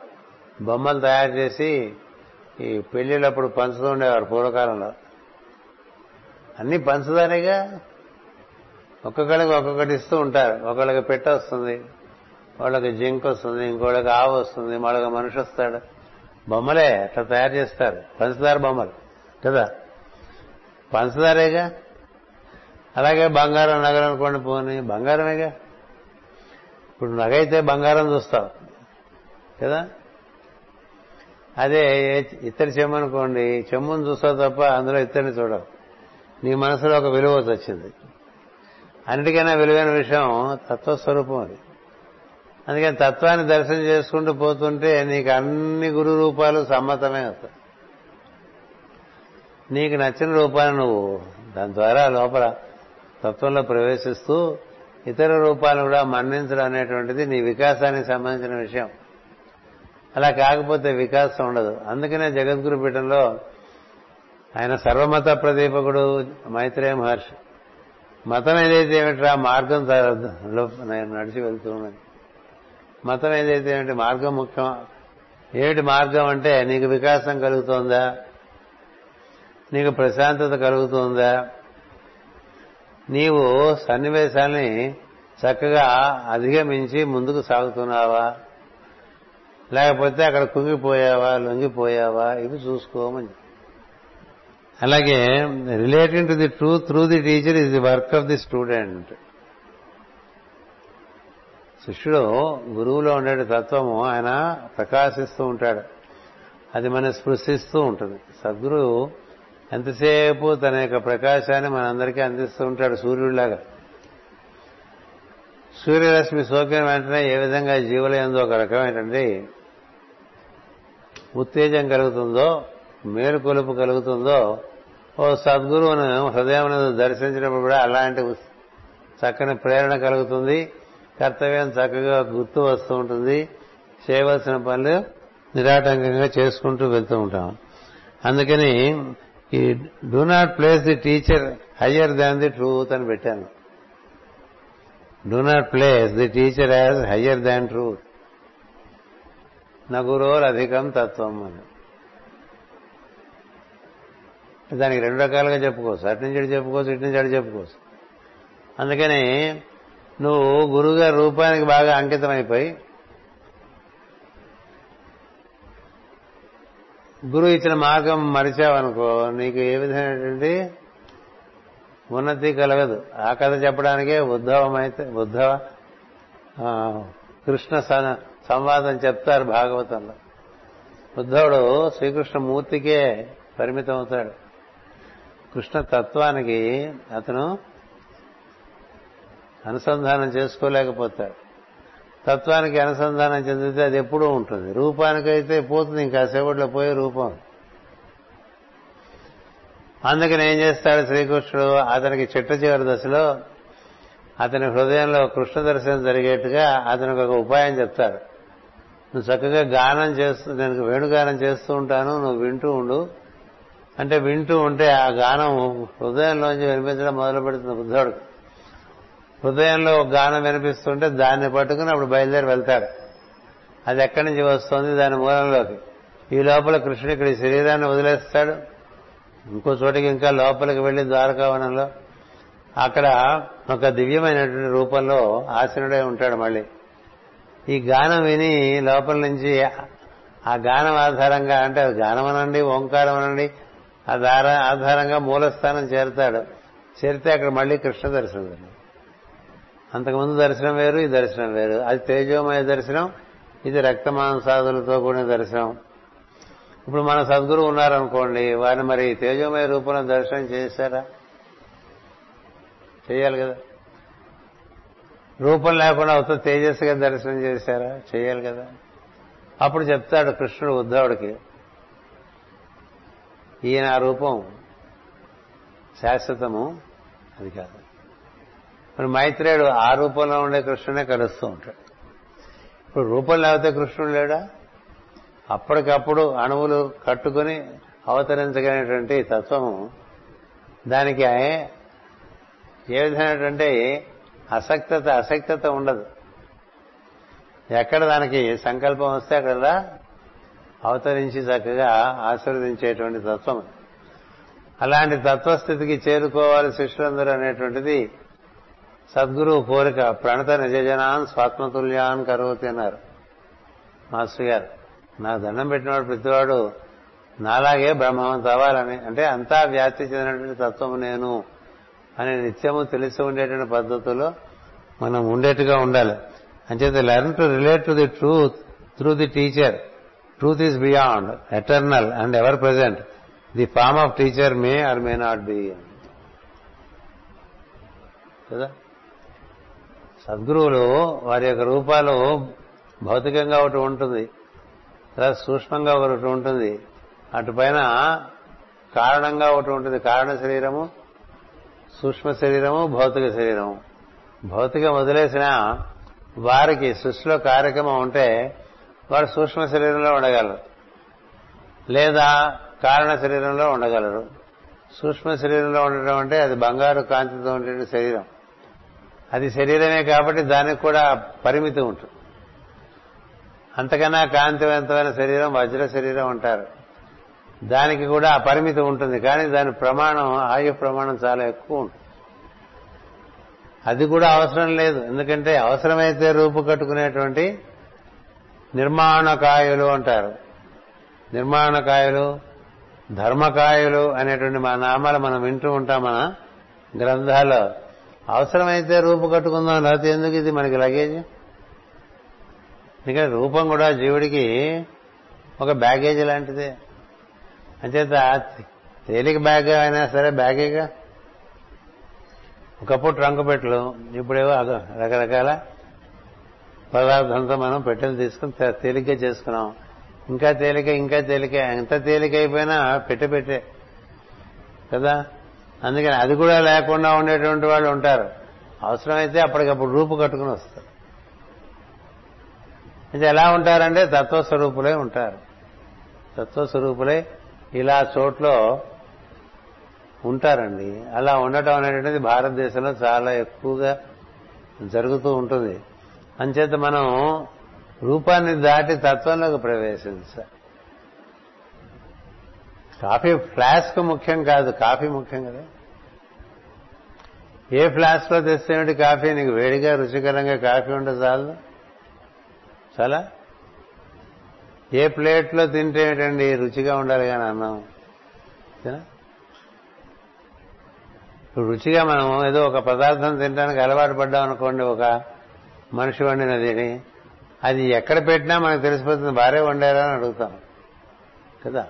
బొమ్మలు తయారు చేసి ఈ పెళ్ళిళ్ళప్పుడు పంచుతూ ఉండేవారు పూర్వకాలంలో. అన్ని పంచదారేగా? ఒక్కొక్కడికి ఒక్కొక్కటి ఇస్తూ ఉంటారు. ఒకళ్ళకి పెట్ట వస్తుంది వాళ్ళకి జింక్ వస్తుంది ఇంకోళ్ళకి ఆవు వస్తుంది మళ్ళొక మనిషి వస్తాడు. బొమ్మలే అట్లా తయారు చేస్తారు. పంచదార బొమ్మలు కదా? పంచదారేగా? అలాగే బంగారం నగలు అనుకోండి పోని. బంగారమేగా? ఇప్పుడు నగైతే బంగారం చూస్తావు కదా? అదే ఇత్తడి చెమ్ము అనుకోండి. చెమ్మును చూస్తావు తప్ప అందులో ఇత్తడిని చూడవు. నీ మనసులో ఒక విలువ వచ్చింది. అన్నిటికైనా విలువైన విషయం తత్వస్వరూపం అది. అందుకని తత్వాన్ని దర్శనం చేసుకుంటూ పోతుంటే నీకు అన్ని గురు రూపాలు సమ్మతమే అవుతాయి. నీకు నచ్చిన రూపాన్ని నువ్వు దాని ద్వారా లోపల తత్వంలో ప్రవేశిస్తూ ఇతర రూపాలను కూడా మన్నించడం అనేటువంటిది నీ వికాసానికి సంబంధించిన విషయం. అలా కాకపోతే వికాసం ఉండదు. అందుకనే జగద్గురు పీఠంలో ఆయన సర్వమత ప్రదీపకుడు మైత్రేయ మహర్షి మతం ఏదైతే ఏమిట్రా మార్గం నేను నడిచి వెళ్తూ ఉన్నది మతం ఏదైతే ఏమిటి మార్గం ముఖ్యం ఏమిటి మార్గం అంటే నీకు వికాసం కలుగుతోందా? నీకు ప్రశాంతత కలుగుతుందా? నీవు సన్నివేశాల్ని చక్కగా అధిగమించి ముందుకు సాగుతున్నావా? లేకపోతే అక్కడ కుంగిపోయావా లొంగిపోయావా? ఇవి చూసుకోమని. అలాగే relating to the truth through the teacher is the work of the student శిష్యుడు గురువులో ఉండే తత్వము ఆయన ప్రకాశిస్తూ ఉంటాడు. అది మనం స్పృశిస్తూ ఉంటుంది. సద్గురువు ఎంతసేపు తన యొక్క ప్రకాశాన్ని మనందరికీ అందిస్తూ ఉంటాడు సూర్యుడిలాగా. సూర్యరశ్మి సోకిన వెంటనే ఏ విధంగా జీవుల ఎందు ఒక రకమైనటువంటి ఉత్తేజం కలుగుతుందో మేలుకొలుపు కలుగుతుందో ఓ సద్గురువును హృదయం దర్శించినప్పుడు కూడా అలాంటి చక్కని ప్రేరణ కలుగుతుంది. కర్తవ్యం చక్కగా గుర్తు వస్తూ ఉంటుంది. చేయవలసిన పనులు నిరాటంకంగా చేసుకుంటూ వెళ్తూ ఉంటాం. అందుకని ఈ do not place the teacher higher than the truth అని పెట్టాను. Do not place the teacher as higher than truth నగురోర్ అధికం తత్వం అని. దానికి రెండు రకాలుగా చెప్పుకోవచ్చు. అటు నుంచి అటు చెప్పుకోవచ్చు ఇటు నుంచి అటు చెప్పుకోవచ్చు. అందుకని నువ్వు గురువుగారి రూపానికి బాగా అంకితమైపోయి గురువు ఇచ్చిన మార్గం మరిచావనుకో నీకు ఏ విధమైనటువంటి ఉన్నతి కలగదు. ఆ కథ చెప్పడానికే ఉద్ధవమైతే ఉద్ధవ కృష్ణ సంవాదం చెప్తారు భాగవతంలో. ఉద్ధవుడు శ్రీకృష్ణ మూర్తికే పరిమితం అవుతాడు కృష్ణ తత్వానికి అతను అనుసంధానం చేసుకోలేకపోతాడు. తత్వానికి అనుసంధానం చెందితే అది ఎప్పుడూ ఉంటుంది. రూపానికైతే పోతుంది ఇంకా సేపట్లో పోయే రూపం. అందుకని ఏం చేస్తాడు శ్రీకృష్ణుడు? అతనికి చిట్ట చివరి దశలో అతని హృదయంలో కృష్ణ దర్శనం జరిగేట్టుగా అతనికి ఒక ఉపాయం చెప్తాడు. నువ్వు చక్కగా గానం చేస్తూ నేను వేణుగానం చేస్తూ ఉంటాను నువ్వు వింటూ ఉండు. అంటే వింటూ ఉంటే ఆ గానం హృదయంలోంచి వినిపించడం మొదలు పెడుతుంది బుద్ధుడికి హృదయంలో ఒక గానం వినిపిస్తుంటే దాన్ని పట్టుకుని అప్పుడు బయలుదేరి వెళ్తాడు అది ఎక్కడి నుంచి వస్తుంది? దాని మూలంలోకి. ఈ లోపల కృష్ణుడు ఇక్కడ శరీరాన్ని వదిలేస్తాడు. ఇంకో చోటికి ఇంకా లోపలికి వెళ్ళి ద్వారకావనంలో అక్కడ ఒక దివ్యమైనటువంటి రూపంలో ఆసనుడై ఉంటాడు మళ్ళీ. ఈ గానం విని లోపల నుంచి ఆ గానం ఆధారంగా అంటే గానం అనండి ఓంకారం అనండి ఆ ఆధారంగా మూలస్థానం చేరుతాడు. చేరితే అక్కడ మళ్ళీ కృష్ణ దర్శనం అంతకుముందు దర్శనం వేరు ఈ దర్శనం వేరు. అది తేజోమయ దర్శనం ఇది రక్తమాంసాదులతో కూడిన దర్శనం. ఇప్పుడు మన సద్గురు ఉన్నారనుకోండి వారిని మరి తేజోమయ రూపంలో దర్శనం చేశారా? చేయాలి కదా. రూపం లేకుండా ఉత్త తేజస్సుగా దర్శనం చేశారా? చేయాలి కదా. అప్పుడు చెప్తాడు కృష్ణుడు ఉద్ధవుడికి ఈయన ఆ రూపం శాశ్వతము? అది కాదు. మరి మైత్రేయుడు ఆ రూపంలో ఉండే కృష్ణునే కలుస్తూ ఉంటాడు. ఇప్పుడు రూపం లేకపోతే కృష్ణుడు లేడా? అప్పటికప్పుడు అణువులు కట్టుకుని అవతరించగలిగినటువంటి తత్వము దానికి ఏ విధమైనటువంటి అసక్తత అసక్తత ఉండదు. ఎక్కడ దానికి సంకల్పం వస్తే అక్కడ అవతరించి చక్కగా ఆశీర్వదించేటువంటి తత్వం. అలాంటి తత్వస్థితికి చేరుకోవాలి శిష్యులందరూ అనేటువంటిది సద్గురువు కోరిక ప్రణత నిజజనాన్ స్వాత్మతుల్యాన్ కరోతి అన్నారు. మాస్టర్ గారు నా దండం పెట్టినవాడు ప్రతివాడు నాలాగే బ్రహ్మం తవ్వాలని అంటే అంతా వ్యాప్తి చెందినటువంటి తత్వం నేను అని నిత్యము తెలిసి ఉండేటువంటి పద్ధతిలో మనం ఉండేట్టుగా ఉండాలి. అంచేత learn to relate to the truth through the teacher. Truth is beyond eternal and ever present. The form of teacher may or may not be. కదా? సద్గురువులు వారి యొక్క రూపాలు భౌతికంగా ఒకటి ఉంటుంది. తర్వాత సూక్ష్మంగా ఒకటి ఉంటుంది. అటుపైన కారణంగా ఒకటి ఉంటుంది. కారణ శరీరము సూక్ష్మ శరీరము భౌతిక శరీరము. భౌతికం వదిలేసిన వారికి సృష్టిలో కార్యక్రమం ఉంటే వారు సూక్ష్మ శరీరంలో ఉండగలరు. లేదా కారణ శరీరంలో ఉండగలరు. సూక్ష్మ శరీరంలో ఉండటం అంటే అది బంగారు కాంతితో ఉండే శరీరం. అది శరీరమే కాబట్టి దానికి కూడా పరిమితి ఉంటుంది. అంతకన్నా కాంతివంతమైన శరీరం వజ్ర శరీరం అంటారు. దానికి కూడా ఆ పరిమితి ఉంటుంది కానీ దాని ప్రమాణం ఆయు ప్రమాణం చాలా ఎక్కువ ఉంటుంది. అది కూడా అవసరం లేదు ఎందుకంటే అవసరమైతే రూపు కట్టుకునేటువంటి నిర్మాణకాయులు అంటారు. నిర్మాణకాయులు ధర్మకాయులు అనేటువంటి మా నామాలు మనం వింటూ ఉంటాం మన గ్రంథాల్లో. అవసరమైతే రూపు కట్టుకుందాం లేకపోతే ఎందుకు ఇది మనకి లగేజ్ ఎందుకంటే రూపం కూడా జీవుడికి ఒక బ్యాగేజ్ లాంటిదే. అంచేత తేలిక బ్యాగ్ అయినా సరే బ్యాగేగా ఒకప్పుడు ట్రంక్ పెట్టలు. ఇప్పుడేవో రకరకాల పదార్థంతో మనం పెట్టెలు తీసుకుని తేలిక చేసుకున్నాం. ఇంకా తేలిక ఇంకా తేలిక ఎంత తేలిక అయిపోయినా పెట్టె పెట్టే. కదా? అందుకని అది కూడా లేకుండా ఉండేటువంటి వాళ్ళు ఉంటారు. అవసరమైతే అప్పటికప్పుడు రూపు కట్టుకుని వస్తారు. ఇది ఎలా ఉంటారంటే తత్వస్వరూపులై ఉంటారు. తత్వస్వరూపులై ఇలా చోట్లో ఉంటారండి. అలా ఉండటం అనేటువంటిది భారతదేశంలో చాలా ఎక్కువగా జరుగుతూ ఉంటుంది. అంచేత మనం రూపాన్ని దాటి తత్వంలోకి ప్రవేశించాలి కాఫీ ఫ్లాస్క్ ముఖ్యం కాదు కాఫీ ముఖ్యం కదా. ఏ ఫ్లాస్క్లో తెస్తేమిటి కాఫీ? నీకు వేడిగా రుచికరంగా కాఫీ ఉంటే చాలు. చాలా? ఏ ప్లేట్లో తింటే ఏంటండి? రుచిగా ఉండాలి కానీ అన్నాం. ఇప్పుడు రుచిగా మనం ఏదో ఒక పదార్థం తినడానికి అలవాటు పడ్డాం అనుకోండి ఒక మనిషి వండినది అది ఎక్కడ పెట్టినా మనకు తెలిసిపోతుంది భార్య వండారా? అని అడుగుతాం. కదా?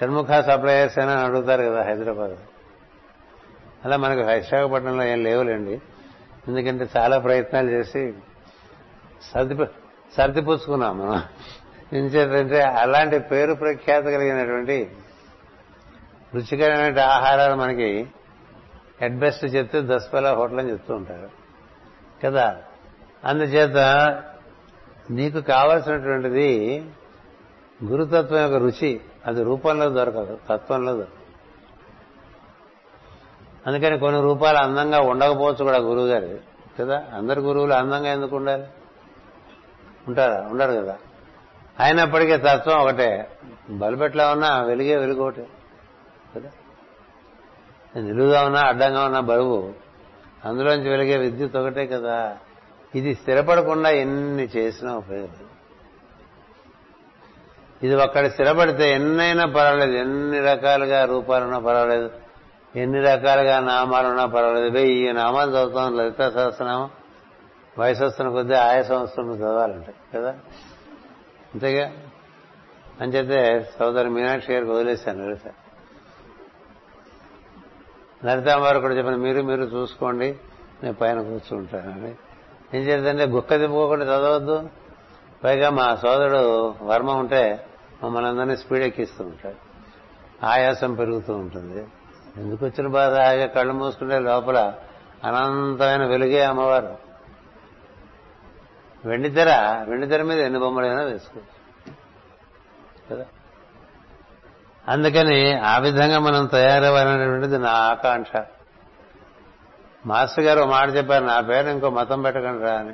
షణ్ముఖ సప్లయర్స్ అని అడుగుతారు కదా హైదరాబాద్. అలా మనకు విశాఖపట్నంలో ఏం లేవులేండి. ఎందుకంటే చాలా ప్రయత్నాలు చేసి సర్ది సర్దిపుచ్చుకున్నాం మనం. ఎంచేతంటే అలాంటి పేరు ప్రఖ్యాత కలిగినటువంటి రుచికరమైన ఆహారాలు మనకి హెడ్ బెస్ట్ చెప్తే దస్పలా హోటల్ అని చెప్తూ ఉంటారు. కదా? అందుచేత నీకు కావలసినటువంటిది గురుతత్వం యొక్క రుచి అది రూపంలో దొరకదు తత్వంలో దొరకదు. అందుకని కొన్ని రూపాలు అందంగా ఉండకపోవచ్చు కూడా గురువు గారు కదా? అందరు గురువులు అందంగా ఎందుకు ఉండాలి? ఉంటారా? ఉండరు కదా? అయినప్పటికీ తత్వం ఒకటే. బల్బు ఉన్నా వెలిగే వెలుగు ఒకటే కదా? నిలువుగా ఉన్నా అడ్డంగా ఉన్న బరువు. అందులోంచి వెలిగే విద్యుత్ ఒకటే కదా? ఇది స్థిరపడకుండా ఎన్ని చేసినా ఉపయోగం ఇది ఒక్కడ స్థిరపడితే ఎన్నైనా పర్వాలేదు. ఎన్ని రకాలుగా రూపాలున్నా పర్వాలేదు. ఎన్ని రకాలుగా నామాలున్నా పర్వాలేదు. వెయ్యి నామాలు చదువుతాం. లలిత సహస్రనామం. వయసు వస్తున్న కొద్దీ ఆయా సంవత్సరం చదవాలంటే కదా? అంతేగా? అంచేతే సోదరి మీనాక్షి గారికి వదిలేశాను లలిత లలితాంబారు కూడా చెప్పిన మీరు మీరు చూసుకోండి. నేను పైన కూర్చుంటానండి. ఏం చేద్దంటే గుక్క దింపుకోకుండా చదవద్దు. పైగా మా సోదరుడు వర్మ ఉంటే మమ్మల్ని స్పీడ్ ఎక్కిస్తూ ఉంటాడు ఆయాసం పెరుగుతూ ఉంటుంది. ఎందుకు వచ్చిన బాధ? హాయిగా కళ్ళు మూసుకుంటే లోపల అనంతమైన వెలుగే అమ్మవారు. వెండితెర వెండితెర మీద ఎన్ని బొమ్మలైనా వేసుకోవచ్చు. కదా? అందుకని ఆ విధంగా మనం తయారవ్వాలనేటువంటిది నా ఆకాంక్ష. మాస్టర్ గారు మాట చెప్పారు నా పేరు ఇంకో మతం పెట్టకండి రా అని.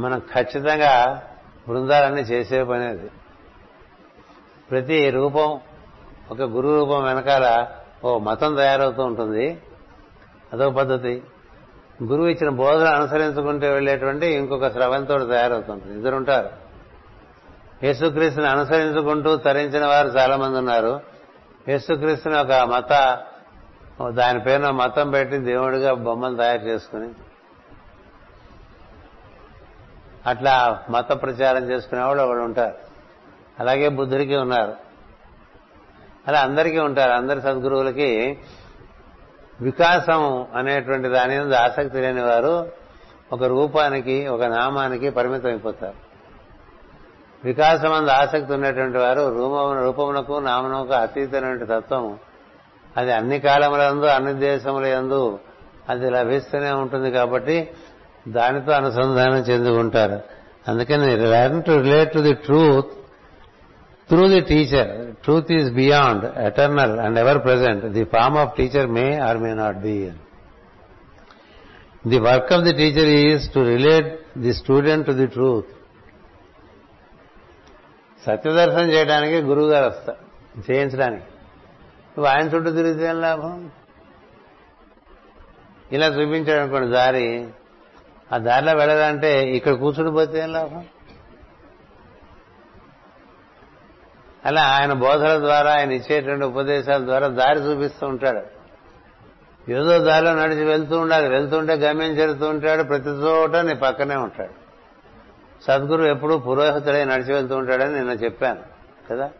మనం ఖచ్చితంగా బృందాలన్నీ చేసే పని ప్రతి రూపం ఒక గురు రూపం వెనకాల ఓ మతం తయారవుతూ ఉంటుంది. అదో పద్ధతి. గురువు ఇచ్చిన బోధన అనుసరించుకుంటూ వెళ్ళేటువంటి ఇంకొక స్రవంతో తయారవుతుంటుంది ఇద్దరుంటారు. యేసుక్రీస్తుని అనుసరించుకుంటూ తరించిన వారు చాలా మంది ఉన్నారు. యేసుక్రీస్తుని ఒక మత దాని పేరున మతం పెట్టి దేవుడిగా బొమ్మను తయారు చేసుకుని అట్లా మత ప్రచారం చేసుకునేవాళ్ళు ఒకడు ఉంటారు అలాగే బుద్ధుడికి ఉన్నారు. అలా అందరికీ ఉంటారు. అందరి సద్గురువులకి వికాసం అనేటువంటి దాని మీద ఆసక్తి లేని వారు ఒక రూపానికి ఒక నామానికి పరిమితం అయిపోతారు. వికాసం అందు ఆసక్తి ఉన్నటువంటి వారు రూపము రూపమునకు నామనకు అతీతమైన తత్వం అది అన్ని కాలములందు అన్ని దేశముల యందు అది లభిస్తూనే ఉంటుంది కాబట్టి దానితో అనుసంధానం చెందుకుంటారు. అందుకని learn to relate to the truth through the teacher truth is beyond eternal and ever present the form of teacher may or may not be the work of the teacher is to relate the student to the truth సత్యదర్శనం చేయడానికి గురువు గారు వస్తారు చేయించడానికి నువ్వు ఆయన చుట్టూ తిరిగితే ఏం లాభం ఇలా చూపించాడు అనుకోండి దారి ఆ దారిలో వెళ్ళాలంటే ఇక్కడ కూర్చుని పోతే ఏం లాభం అలా ఆయన బోధల ద్వారా ఆయన ఇచ్చేటువంటి ఉపదేశాల ద్వారా దారి చూపిస్తూ ఉంటాడు. ఏదో దారిలో నడిచి వెళ్తూ ఉండాలి. వెళ్తుంటే గమ్యం చేరుతూ ఉంటాడు. ప్రతి చోట నీ పక్కనే ఉంటాడు. సద్గురు ఎప్పుడూ పురోహితుడై నడిచి వెళ్తూ ఉంటాడని నిన్న చెప్పాను కదా?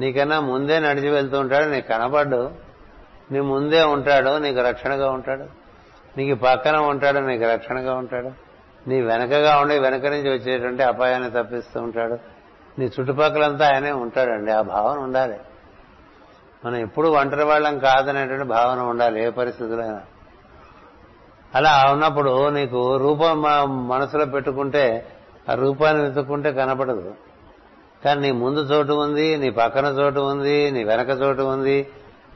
నీకన్నా ముందే నడిచి వెళ్తూ ఉంటాడు. నీకు కనపడ్డు. నీ ముందే ఉంటాడు. నీకు రక్షణగా ఉంటాడు. నీకు పక్కన ఉంటాడు. నీకు రక్షణగా ఉంటాడు. నీ వెనకగా ఉండి వెనక నుంచి వచ్చేటువంటి అపాయాన్ని తప్పిస్తూ ఉంటాడు. నీ చుట్టుపక్కలంతా ఆయనే ఉంటాడండి. ఆ భావన ఉండాలి. మనం ఎప్పుడు ఒంటరి వాళ్ళం కాదనేటువంటి భావన ఉండాలి ఏ పరిస్థితులైనా అలా ఉన్నప్పుడు నీకు రూపం మనసులో పెట్టుకుంటే ఆ రూపాన్ని వెతుక్కుంటే కనపడదు. కానీ నీ ముందు చోటు ఉంది నీ పక్కన చోటు ఉంది నీ వెనక చోటు ఉంది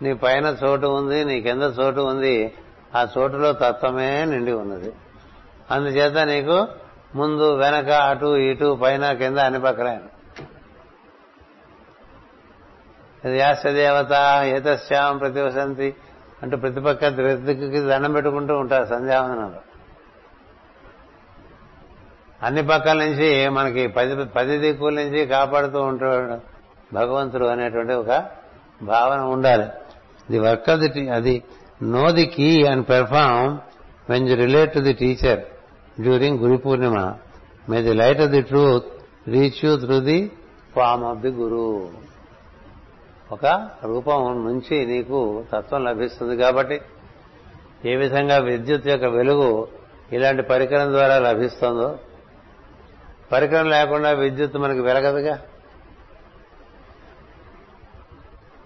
నీ పైన చోటు ఉంది నీ కింద చోటు ఉంది ఆ చోటులో తత్వమే నిండి ఉన్నది. అందుచేత నీకు ముందు వెనక అటు ఇటు పైన కింద అన్ని పక్కలే. యాసదేవత ఏతశ్యాం ప్రతివసంతి అంటూ ప్రతిపక్క దిక్కుకి దండం పెట్టుకుంటూ ఉంటారు సంధ్యావందనంలో. అన్ని పక్కల నుంచి మనకి పది పది దిక్కుల నుంచి కాపాడుతూ ఉంటాడు భగవంతుడు అనేటువంటి ఒక భావన ఉండాలి. ది వర్క్ ఆఫ్ ది అది know the key and perform when you relate to the teacher during Guru Purnima may the light of the truth reach you through the form of the guru ఒక రూపం నుంచి నీకు తత్వం లభిస్తుంది కాబట్టి ఏ విధంగా విద్యుత్ యొక్క వెలుగు ఇలాంటి పరికరం ద్వారా లభిస్తుందో పరికరం లేకుండా విద్యుత్ మనకి వెలగదుగా?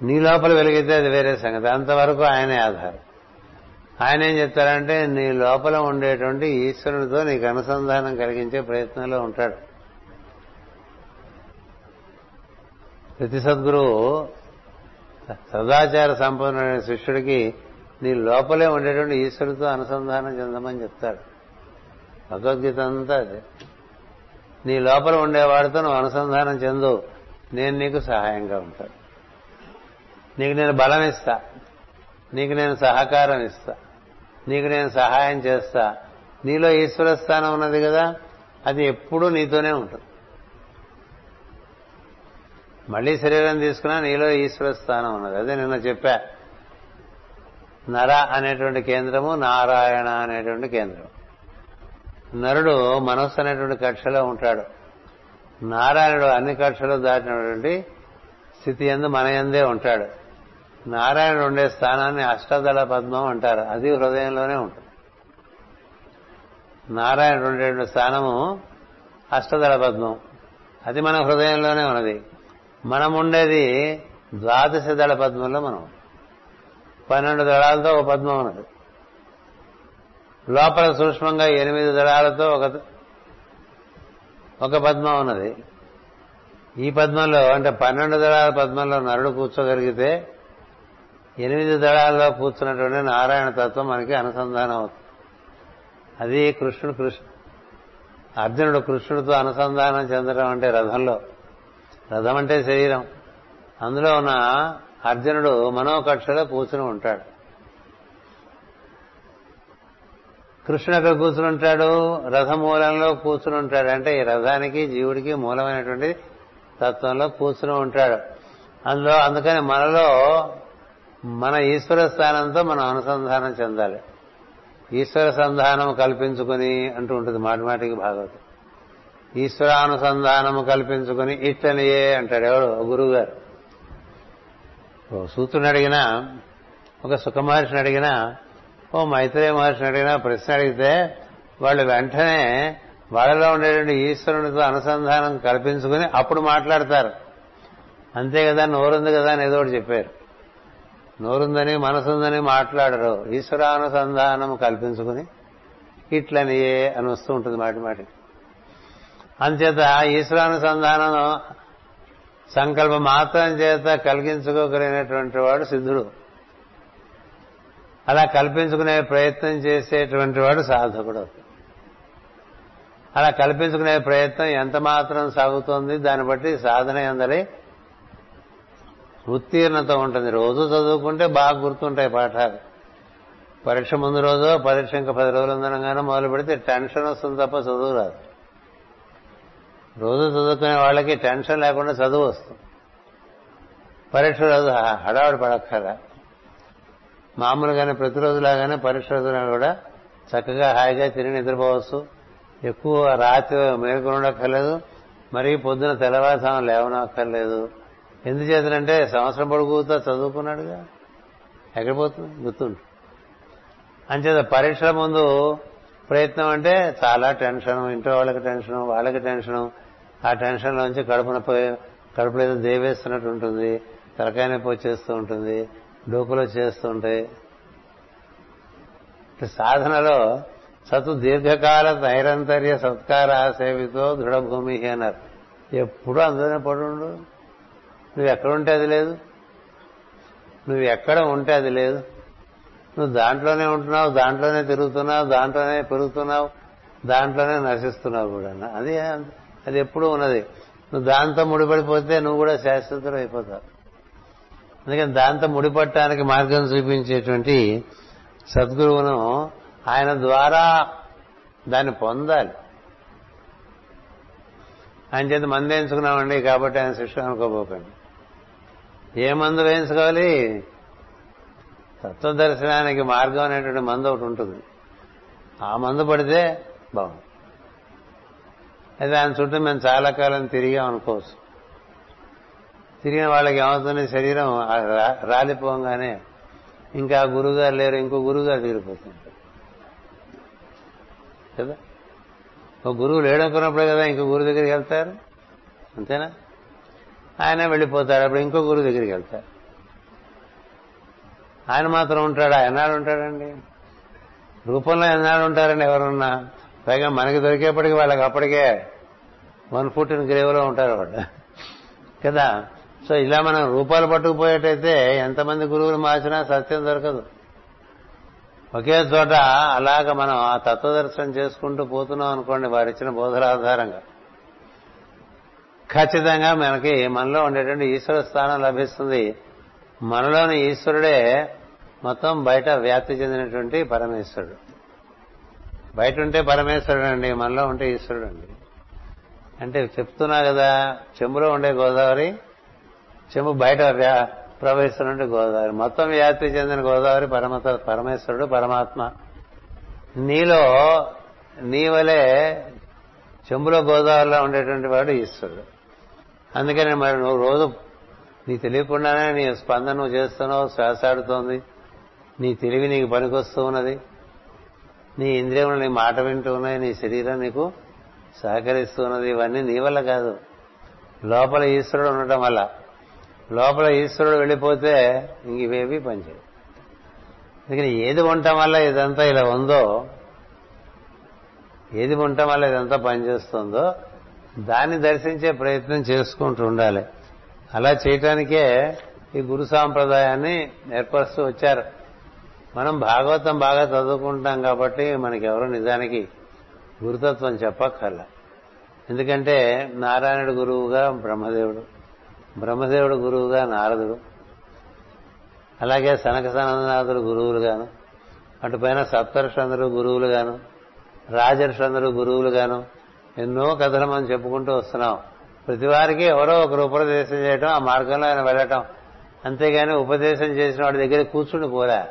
నీ లోపల వెలిగితే అది వేరే సంగతి. అంతవరకు ఆయనే ఆధారం. ఆయన ఏం చెప్తారంటే నీ లోపల ఉండేటువంటి ఈశ్వరునితో నీకు అనుసంధానం కలిగించే ప్రయత్నంలో ఉంటాడు. ప్రతి సద్గురువు సదాచార సంపన్నుడైన శిష్యుడికి నీ లోపలే ఉండేటువంటి ఈశ్వరుతో అనుసంధానం చెందమని చెప్తాడు. భగవద్గీత అంతా అదే. నీ లోపల ఉండేవాడితో నువ్వు అనుసంధానం చెందు. నేను నీకు సహాయంగా ఉంటాను. నీకు నేను బలం ఇస్తా నీకు నేను సహకారం ఇస్తా నీకు నేను సహాయం చేస్తా. నీలో ఈశ్వర స్థానం ఉన్నది కదా అది ఎప్పుడూ నీతోనే ఉంటుంది. మళ్ళీ శరీరం తీసుకున్నా నీలో ఈశ్వర స్థానం ఉన్నది. అదే నిన్న చెప్పా. నర అనేటువంటి కేంద్రము నారాయణ అనేటువంటి కేంద్రం నరుడు మనస్సు అనేటువంటి కక్షలో ఉంటాడు. నారాయణుడు అన్ని కక్షలు దాటినటువంటి స్థితి ఎందు మన ఎందే ఉంటాడు. నారాయణుడు ఉండే స్థానాన్ని అష్టదళ పద్మం అంటారు. అది హృదయంలోనే ఉంటుంది. నారాయణుడు ఉండేటువంటి స్థానము అష్టదళ పద్మం. అది మన హృదయంలోనే ఉన్నది. మనం ఉండేది ద్వాదశ దళ పద్మంలో మనం పన్నెండు దళాలతో ఒక పద్మం ఉన్నది. లోపల సూక్ష్మంగా ఎనిమిది దళాలతో ఒక ఒక పద్మం ఉన్నది. ఈ పద్మంలో అంటే పన్నెండు దళాల పద్మంలో నరుడు కూర్చోగలిగితే ఎనిమిది దళాల్లో కూర్చున్నటువంటి నారాయణ తత్వం మనకి అనుసంధానం అవుతుంది. అది కృష్ణుడు కృష్ణ అర్జునుడు కృష్ణుడితో అనుసంధానం చెందడం అంటే రథంలో. రథం అంటే శరీరం. అందులో ఉన్న అర్జునుడు మనోకక్షలో కూర్చుని ఉంటాడు. కృష్ణుడు ఎక్కడ కూర్చుని ఉంటాడు? రథమూలంలో కూర్చుని ఉంటాడు. అంటే ఈ రథానికి జీవుడికి మూలమైనటువంటి తత్వంలో కూర్చుని ఉంటాడు. అందులో అందుకని మనలో మన ఈశ్వర స్థానంతో మనం అనుసంధానం చెందాలి. ఈశ్వర సంధానం కల్పించుకుని అంటూ ఉంటుంది మాటిమాటికి భాగవతం. ఈశ్వరానుసంధానము కల్పించుకుని ఇట్టనియే అంటాడు ఎవడు గురువు గారు ఓ సూత్రుని అడిగినా ఒక సుఖమహర్షిని అడిగినా ఓ మైత్రేయ మహర్షిని అడిగినా ప్రశ్న అడిగితే వాళ్ళు వెంటనే వాళ్ళలో ఉండేటువంటి ఈశ్వరునితో అనుసంధానం కల్పించుకుని అప్పుడు మాట్లాడతారు. అంతే కదా నోరుంది కదా అని ఏదో ఒకటి చెప్పారు. నోరుందని మనసుందని మాట్లాడరు. ఈశ్వరానుసంధానం కల్పించుకుని ఇట్లనియే అని వస్తూ ఉంటుంది మాటి మాటికి. అంచేత ఈశ్వరానుసంధానం సంకల్పం మాత్రం చేత కలిగించుకోగలిగినటువంటి వాడు సిద్ధుడు. అలా కల్పించుకునే ప్రయత్నం చేసేటువంటి వాడు సాధకుడు. అలా కల్పించుకునే ప్రయత్నం ఎంత మాత్రం సాగుతోంది దాన్ని బట్టి సాధన ఎందరి ఉత్తీర్ణత ఉంటుంది. రోజు చదువుకుంటే బాగా గుర్తుంటాయి పాఠాలు. పరీక్ష ముందు రోజు పరీక్ష ఇంకా పది రోజులు ఉందనగానే మొదలు పెడితే టెన్షన్ వస్తుంది తప్ప చదువు రాదు. రోజు చదువుకునే వాళ్ళకి టెన్షన్ లేకుండా చదువు వస్తుంది. పరీక్ష రోజు హడావుడి పడక్కరా మామూలుగానే ప్రతిరోజు లాగానే పరీక్ష రోజున కూడా చక్కగా హాయిగా తిని నిద్రపోవచ్చు. ఎక్కువ రాత్రి మేలుకొని మరీ పొద్దున తెల్లవారుసానం లేవనక్కర్లేదు. ఎందుచేతనంటే సంవత్సరం పొడుగుతా చదువుకున్నాడుగా. ఎక్కడ పోతుంది గుర్తుండు. అంచేత పరీక్షల ముందు ప్రయత్నం అంటే చాలా టెన్షన్ ఇంట్లో వాళ్ళకి టెన్షన్ వాళ్ళకి టెన్షన్ ఆ టెన్షన్లోంచి కడుపున పోయి కడుపులో ఏదో దేవేస్తున్నట్టు ఉంటుంది. తలకాయ నొప్పి వచ్చేస్తూ ఉంటుంది. డోకులో చేస్తూ ఉంటాయి. సాధనలో సతు దీర్ఘకాల నైరంతర్య సత్కార సేవితో దృఢభూమి అన్నారు. ఎప్పుడు అందులోనే పడుండు నువ్వు ఎక్కడ ఉంటే అది లేదు. నువ్వు ఎక్కడ ఉంటే అది లేదు. నువ్వు దాంట్లోనే ఉంటున్నావు దాంట్లోనే తిరుగుతున్నావు దాంట్లోనే పెరుగుతున్నావు దాంట్లోనే నశిస్తున్నావు కూడా. అది అది ఎప్పుడు ఉన్నది. నువ్వు దాంతో ముడిపడిపోతే నువ్వు కూడా శాశ్వతం అయిపోతావు. అందుకని దాంతో ముడిపట్టడానికి మార్గం చూపించేటువంటి సద్గురువును ఆయన ద్వారా దాన్ని పొందాలి. ఆయన చేత మందు వేయించుకున్నామండి కాబట్టి ఆయన శిష్యులు అనుకోబోకండి. ఏ మందు వేయించుకోవాలి? తత్వదర్శనానికి మార్గం అనేటువంటి మందు ఒకటి ఉంటుంది. ఆ మందు పడితే బాగుంది అది ఆయన చుట్టూ మేము చాలా కాలం తిరిగాం అనుకోవచ్చు. తిరిగిన వాళ్ళకి ఏమవుతుంది? శరీరం రాలిపోగానే ఇంకా గురుగారు లేరు ఇంకో గురుగారు తిరిగిపోతుంది కదా? ఒక గురువు లేడనుకున్నప్పుడే కదా ఇంకో గురువు దగ్గరికి వెళ్తారు? అంతేనా? ఆయన వెళ్ళిపోతారు అప్పుడు ఇంకో గురువు దగ్గరికి వెళ్తారు ఆయన మాత్రం ఉంటాడా? ఎన్నాడు ఉంటాడండి? రూపంలో ఎన్నాడు ఉంటారండి ఎవరున్నా? పైగా మనకి దొరికేప్పటికి వాళ్ళకి అప్పటికే వన్ ఫుట్ ఇన్ గ్రేవ్లో ఉంటారు వాళ్ళు కదా? సో ఇలా మనం రూపాలు పట్టుకుపోయేటైతే ఎంతమంది గురువులు మార్చినా సత్యం దొరకదు. ఒకే చోట అలాగ మనం ఆ తత్వదర్శనం చేసుకుంటూ పోతున్నాం అనుకోండి వారిచ్చిన బోధల ఆధారంగా ఖచ్చితంగా మనకి మనలో ఉండేటువంటి ఈశ్వర స్థానం లభిస్తుంది. మనలోని ఈశ్వరుడే మొత్తం బయట వ్యాప్తి చెందినటువంటి పరమేశ్వరుడు. బయట ఉంటే పరమేశ్వరుడు అండి మనలో ఉంటే ఈశ్వరుడు అండి అంటే చెప్తున్నా కదా చెంబులో ఉండే గోదావరి చెంబు బయట ప్రవహిస్తున్నట్టు గోదావరి. మొత్తం వ్యాప్తి చెందిన గోదావరి పరమ పరమేశ్వరుడు పరమాత్మ. నీలో నీ వలే చెంబులో గోదావరిలో ఉండేటువంటి వాడు ఈశ్వరుడు. అందుకని మరి నువ్వు రోజు నీ తెలియకుండానే నీ స్పందన నువ్వు చేస్తున్నావు శ్వాసాడుతోంది నీ తెలివి నీకు పనికొస్తూ ఉన్నది. నీ ఇంద్రియములు నీ మాట వింటూ ఉన్నాయి నీ శరీరం నీకు సహకరిస్తూ ఉన్నది ఇవన్నీ నీ వల్ల కాదు. లోపల ఈశ్వరుడు ఉండటం వల్ల. లోపల ఈశ్వరుడు వెళ్ళిపోతే ఇంక ఇవేవి పనిచేయవు. అందుకని ఏది ఉండటం వల్ల ఇదంతా ఇలా ఉందో ఏది ఉండటం వల్ల ఇదంతా పనిచేస్తుందో దాన్ని దర్శించే ప్రయత్నం చేసుకుంటూ ఉండాలి. అలా చేయటానికే ఈ గురు సాంప్రదాయాన్ని ఏర్పరుస్తూ వచ్చారు. మనం భాగవతం బాగా చదువుకుంటాం కాబట్టి మనకెవరు నిజానికి గురుతత్వం చెప్పక్కర్ల. ఎందుకంటే నారాయణుడు గురువుగా బ్రహ్మదేవుడు బ్రహ్మదేవుడు గురువుగా నారదుడు అలాగే సనక సనందనాథుడు గురువులుగాను అటుపైన సప్తర్షందరు గురువులుగాను రాజర్షందరూ గురువులుగాను ఎన్నో కథలు మనం చెప్పుకుంటూ వస్తున్నాం. ప్రతి వారికి ఎవరో ఒకరు ఉపదేశం చేయటం ఆ మార్గంలో ఆయన వెళ్ళటం. అంతేగాని ఉపదేశం చేసిన వాడి దగ్గర కూర్చుని పోరా.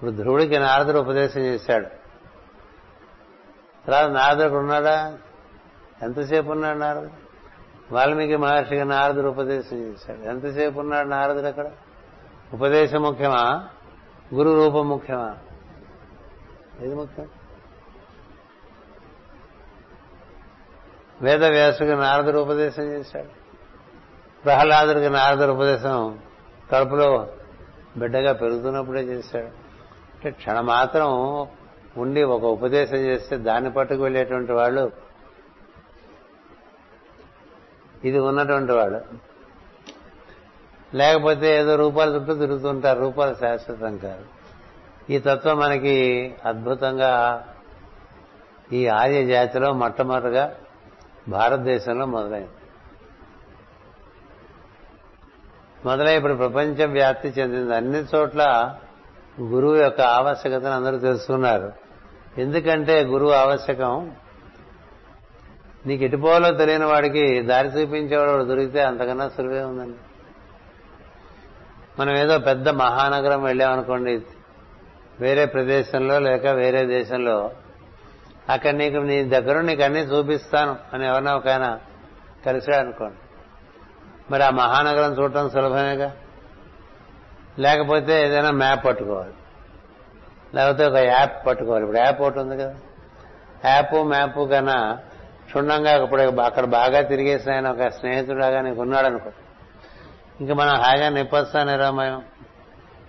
ఇప్పుడు ధ్రువుడికి నారదుడు ఉపదేశం చేశాడు. తర్వాత నారదుడు ఉన్నాడా? ఎంతసేపు ఉన్నాడు నారదుడు? వాల్మీకి మహర్షికి నారదుడు ఉపదేశం చేశాడు. ఎంతసేపు ఉన్నాడు నారదుడు అక్కడ? ఉపదేశం ముఖ్యమా? గురు రూపం ముఖ్యమా? ఏది ముఖ్యం? వేద వ్యాసుకి నారదుడు ఉపదేశం చేశాడు. ప్రహ్లాదుడికి నారదుడు ఉపదేశం కడుపులో బిడ్డగా పెరుగుతున్నప్పుడే చేశాడు. అంటే క్షణమాత్రం ఉండి ఒక ఉపదేశం చేస్తే దాన్ని పట్టుకు వెళ్ళేటువంటి వాళ్ళు ఇది ఉన్నటువంటి వాళ్ళు. లేకపోతే ఏదో రూపాలు చుట్టూ తిరుగుతుంటారు రూపాలు శాశ్వతం కాదు. ఈ తత్వం మనకి అద్భుతంగా ఈ ఆర్య జాతిలో మొట్టమొదటిగా భారతదేశంలో మొదలైంది. మొదలై ఇప్పుడు ప్రపంచ వ్యాప్తి చెందింది. అన్ని చోట్ల గురువు యొక్క ఆవశ్యకతను అందరూ తెలుసుకున్నారు. ఎందుకంటే గురువు ఆవశ్యకం. నీకు ఎటుపోవాలో తెలియని వాడికి దారి చూపించేవాడు దొరికితే అంతకన్నా సులువే ఉందండి. మనం ఏదో పెద్ద మహానగరం వెళ్ళామనుకోండి వేరే ప్రదేశంలో లేక వేరే దేశంలో అక్కడ నీకు నీ దగ్గర నీకు అన్ని చూపిస్తాను అని ఎవరినో ఒక ఆయన కలిసాడు అనుకోండి మరి ఆ మహానగరం చూడటం సులభమేగా? లేకపోతే ఏదైనా మ్యాప్ పట్టుకోవాలి. లేకపోతే ఒక యాప్ పట్టుకోవాలి. ఇప్పుడు యాప్ ఒకటి ఉంది కదా. యాప్ మ్యాప్ కన్నా క్షుణ్ణంగా ఇప్పుడు అక్కడ బాగా తిరిగేసిన ఆయన ఒక స్నేహితుడాగా నీకు ఉన్నాడు అనుకో ఇంకా మనం హాయిగా నిప్పొస్తానే రామాయం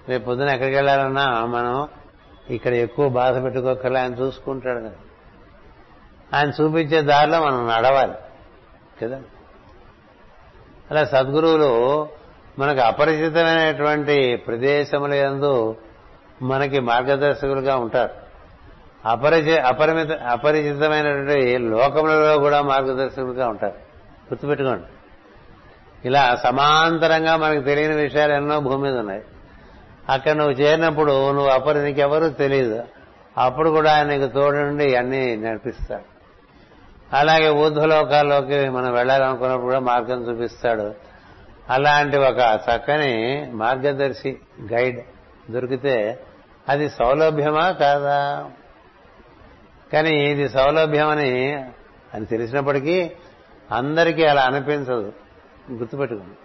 రేపు పొద్దున ఎక్కడికి వెళ్ళాలన్నా మనం ఇక్కడ ఎక్కువ బాధ పెట్టుకోకర్లే ఆయన చూసుకుంటాడు కదా. ఆయన చూపించే దారిలో మనం నడవాలి. కదా. అలా సద్గురువులు మనకు అపరిచితమైనటువంటి ప్రదేశముల యందు మనకి మార్గదర్శకులుగా ఉంటారు. అపరిచి అపరిమిత అపరిచితమైనటువంటి లోకములలో కూడా మార్గదర్శకులుగా ఉంటారు. గుర్తుపెట్టుకోండి. ఇలా సమాంతరంగా మనకు తెలియని విషయాలు ఎన్నో భూమి మీద ఉన్నాయి. అక్కడ నువ్వు చేరినప్పుడు నువ్వు అపరి నీకెవరూ తెలియదు. అప్పుడు కూడా ఆయన నీకు తోడుండి అన్నీ నడిపిస్తాడు అలాగే ఊర్ధ్వలోకాల్లోకి మనం వెళ్ళాలనుకున్నప్పుడు కూడా మార్గం చూపిస్తాడు. అలాంటి ఒక చక్కని మార్గదర్శి గైడ్ దొరికితే అది సౌలభ్యమా కాదా? కానీ ఇది సౌలభ్యమని అని తెలిసినప్పటికీ అందరికీ అలా అనిపించదు. గుర్తుపెట్టుకుంది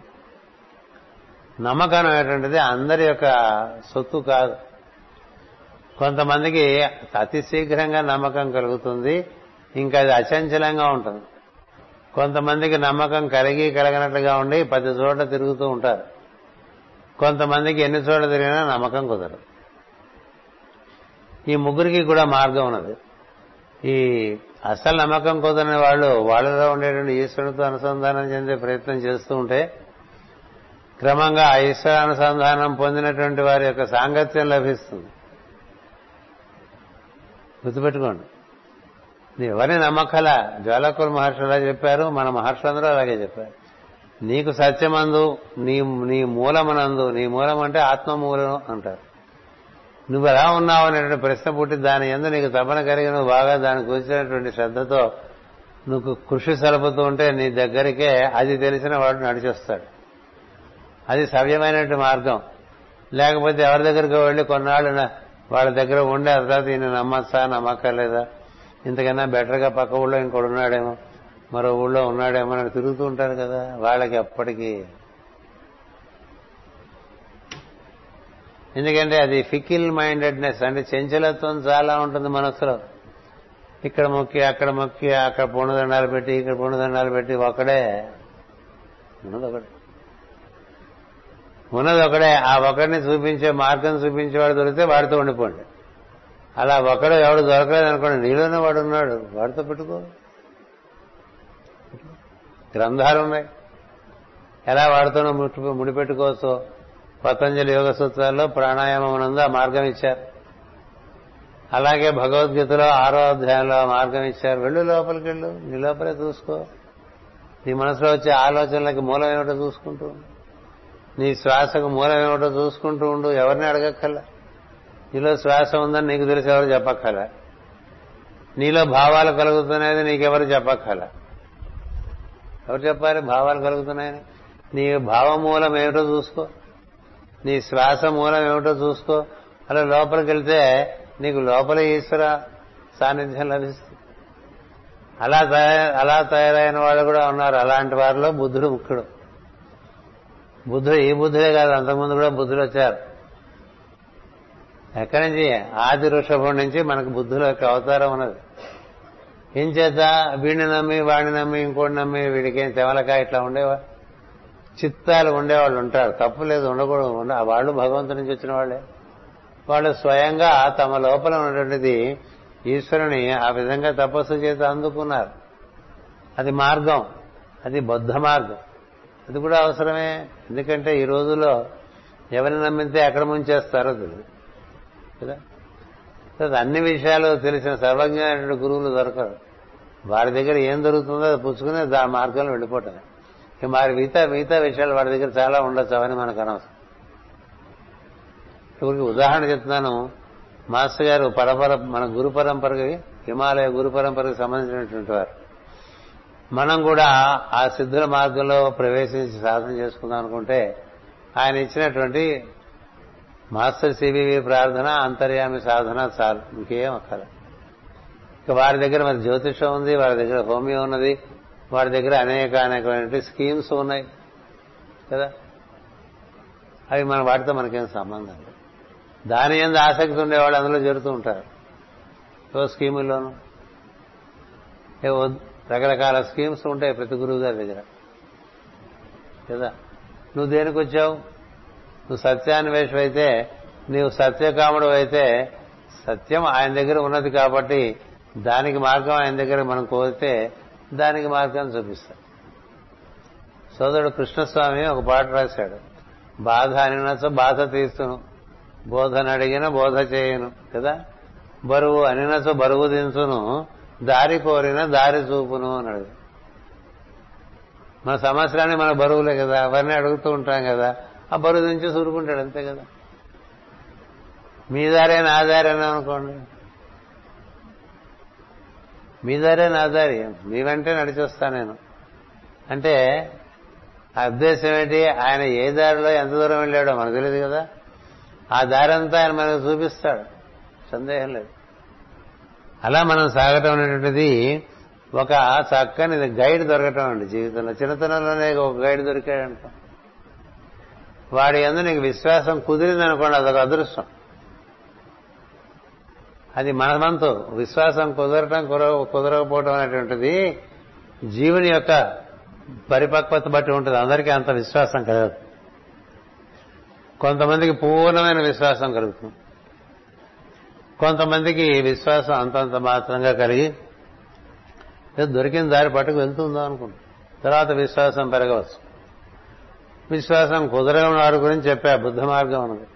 నమ్మకం అనేటువంటిది అందరి యొక్క సొత్తు కాదు. కొంతమందికి అతి శీఘ్రంగా నమ్మకం కలుగుతుంది ఇంకా అది అచంచలంగా ఉంటుంది. కొంతమందికి నమ్మకం కలిగి కలగనట్లుగా ఉండి పది చోట్ల తిరుగుతూ ఉంటారు. కొంతమందికి ఎన్ని చోట్ల తిరిగినా నమ్మకం కుదరదు. ఈ ముగ్గురికి కూడా మార్గం ఉన్నది. ఈ అసలు నమ్మకం కుదరని వాళ్ళు వాళ్ళలో ఉండేటువంటి ఈశ్వరుడితో అనుసంధానం చెందే ప్రయత్నం చేస్తూ ఉంటే క్రమంగా ఆ ఈశ్వర అనుసంధానం పొందినటువంటి వారి యొక్క సాంగత్యం లభిస్తుంది. గుర్తుపెట్టుకోండి. ఎవరిని నమ్మకల జ్వాలకుల మహర్షి అలా చెప్పారు మన మహర్షులందరూ అలాగే చెప్పారు. నీకు సత్యమందు నీ నీ మూలమనందు నీ మూలం అంటే ఆత్మమూలం అంటారు. నువ్వు ఎలా ఉన్నావు అనేటువంటి ప్రశ్న పుట్టి దాని ఎందు నీకు తపన కలిగి నువ్వు బాగా దానికి వచ్చినటువంటి శ్రద్ధతో నువ్వు కృషి సలుపుతూ ఉంటే నీ దగ్గరికే అది తెలిసిన వాడు నడిచొస్తాడు. అది సవ్యమైనటువంటి మార్గం. లేకపోతే ఎవరి దగ్గరికి వెళ్ళి కొన్నాళ్ళు వాళ్ళ దగ్గర ఉండే ఆ తర్వాత ఈయన నమ్మచ్చా నమ్మక్కర్లేదా? ఇంతకన్నా బెటర్గా పక్క ఊళ్ళో ఇంకోడు ఉన్నాడేమో మరో ఊళ్ళో ఉన్నాడేమో అని తిరుగుతూ ఉంటారు కదా. వాళ్ళకి అప్పటికి ఎందుకంటే అది ఫికిల్ మైండెడ్నెస్ అంటే చెంచలత్వం చాలా ఉంటుంది మనస్సులో ఇక్కడ మొక్కి అక్కడ మొక్కి అక్కడ పూర్ణదండాలు పెట్టి ఇక్కడ పూర్ణదండాలు పెట్టి ఒకడే. ఉన్నది ఒకడే ఉన్నది ఒకడే ఆ ఒకడిని చూపించే మార్గం చూపించేవాడు దొరికితే వాడితో ఉండిపోండి. అలా ఒకడు ఎవడు దొరకలేదు అనుకోండి నీలోనే వాడు ఉన్నాడు. వాడితో పెట్టుకో. గ్రంథాలు ఉన్నాయి. ఎలా వాడుతూనో ముడిపెట్టుకోవచ్చు పతంజలి యోగ సూత్రాల్లో ప్రాణాయామం నందు ఆ మార్గం ఇచ్చారు. అలాగే భగవద్గీతలో ఆరో అధ్యాయంలో మార్గం ఇచ్చారు. వెళ్ళు లోపలికి వెళ్ళు. నీ లోపలే చూసుకో. నీ మనసులో వచ్చే ఆలోచనలకి మూలం ఏమిటో చూసుకుంటూ నీ శ్వాసకు మూలం ఏమిటో చూసుకుంటూ ఉండు. ఎవరిని అడగక్కల నీలో శ్వాస ఉందని నీకు తెలిసి ఎవరు చెప్పక్కల నీలో భావాలు కలుగుతున్నాయని నీకెవరు చెప్పక్కల ఎవరు చెప్పాలి భావాలు కలుగుతున్నాయని? నీ భావమూలం ఏమిటో చూసుకో. నీ శ్వాస మూలం ఏమిటో చూసుకో. అలా లోపలికి వెళ్తే నీకు లోపల ఈశ్వర సాన్నిధ్యం లభిస్తుంది. అలా అలా తయారైన వాళ్ళు కూడా ఉన్నారు. అలాంటి వారిలో బుద్ధుడు ముఖ్యుడు. బుద్ధుడు ఈ బుద్ధుడే కాదు. అంతకుముందు కూడా బుద్ధుడు వచ్చారు. ఎక్కడి నుంచి? ఆది వృషభం నుంచి మనకు బుద్ధుల యొక్క అవతారం ఉన్నది. ఏం చేత వీడిని నమ్మి వాడిని నమ్మి ఇంకోటి నమ్మి వీడికేం తెమలకాయ ఇట్లా ఉండేవా? చిత్తాలు ఉండేవాళ్ళు ఉంటారు. తప్పు లేదు ఉండకూడదు. ఉండ వాళ్ళు భగవంతుడి నుంచి వచ్చిన వాళ్ళే. వాళ్ళు స్వయంగా తమ లోపల ఉన్నటువంటిది ఈశ్వరుని ఆ విధంగా తపస్సు చేత అందుకున్నారు. అది మార్గం. అది బద్ధ మార్గం. అది కూడా అవసరమే. ఎందుకంటే ఈ రోజుల్లో ఎవరిని నమ్మితే ఎక్కడ ముంచేస్తారో తెలియదు కదా? అన్ని విషయాలు తెలిసిన సర్వజ్ఞమైనటువంటి గురువులు దొరకరు. వారి దగ్గర ఏం దొరుకుతుందో అది పుచ్చుకుని ఆ మార్గంలో వెళ్ళిపోవటం మరి మిగతా మిగతా విషయాలు వాడి దగ్గర చాలా ఉండొచ్చు అవని మనకు అనవసరం. ఇప్పుడు ఉదాహరణ చెప్తున్నాను. మాస్టర్ గారు పరపర మన గురు పరంపరకి హిమాలయ గురు పరంపరకు సంబంధించినటువంటి వారు. మనం కూడా ఆ సిద్ధుల మార్గంలో ప్రవేశించి సాధన చేసుకుందాం అనుకుంటే ఆయన ఇచ్చినటువంటి మాస్టర్ సిబివి ప్రార్థన అంతర్యామి సాధన చాలు. ఇంకేం అక్కల. ఇక వారి దగ్గర మరి జ్యోతిషం ఉంది వారి దగ్గర హోమియో ఉన్నది వారి దగ్గర అనేక అనేకమైన స్కీమ్స్ ఉన్నాయి. కదా? అవి మన వాటితో మనకేం సంబంధం లేదు. దాని ఎందు ఆసక్తి ఉండేవాళ్ళు అందులో జరుగుతూ ఉంటారు. ఏవో స్కీముల్లోనూ. ఏవో రకరకాల స్కీమ్స్ ఉంటాయి ప్రతి గురువు గారి దగ్గర. కదా? నువ్వు దేనికి వచ్చావు నువ్వు సత్యాన్వేషం అయితే నీవు సత్యకాముడు అయితే సత్యం ఆయన దగ్గర ఉన్నది కాబట్టి దానికి మార్గం ఆయన దగ్గర మనం కోరితే దానికి మార్గాన్ని చూపిస్తాం సోదరుడు కృష్ణస్వామి ఒక పాట రాశాడు. బాధ అనినచో బాధ తీస్తును. బోధన అడిగిన బోధ చేయను కదా? బరువు అనినచో బరువు దించును. దారి కోరిన దారి చూపును అని అడుగు మన సమస్యలన్నీ మన బరువులే కదా? అవన్నీ అడుగుతూ ఉంటాం కదా? ఆ బరువు నుంచి ఊరుకుంటాడు అంతే కదా? మీ దారే నా దారి అని అనుకోండి. మీ దారే నా దారి మీ వెంటే నడిచొస్తా నేను. అంటే ఆ ఉద్దేశం ఏంటి? ఆయన ఏ దారిలో ఎంత దూరం వెళ్ళాడో మనకు తెలియదు కదా? ఆ దారి అంతా ఆయన మనకు చూపిస్తాడు. సందేహం లేదు. అలా మనం సాగటం అనేటువంటిది ఒక చక్కని గైడ్ దొరకటం అండి జీవితంలో. చిన్నతనంలోనే ఒక గైడ్ దొరికాడంట వాడి అందు నీకు విశ్వాసం కుదిరిందనుకోండి అదొక అదృష్టం. అది మనమంతు విశ్వాసం కుదరటం కుదరకపోవటం అనేటువంటిది జీవుని యొక్క పరిపక్వత బట్టి ఉంటుంది. అందరికీ అంత విశ్వాసం కలగదు. కొంతమందికి పూర్ణమైన విశ్వాసం కలుగుతుంది. కొంతమందికి విశ్వాసం అంతంత మాత్రంగా కలిగి దొరికిన దారి పట్టుకు వెళ్తుందో అనుకుంటుంది తర్వాత విశ్వాసం పెరగవచ్చు. విశ్వాసం కుదరని వారి గురించి చెప్పా బుద్ధ మార్గం ఉన్నది.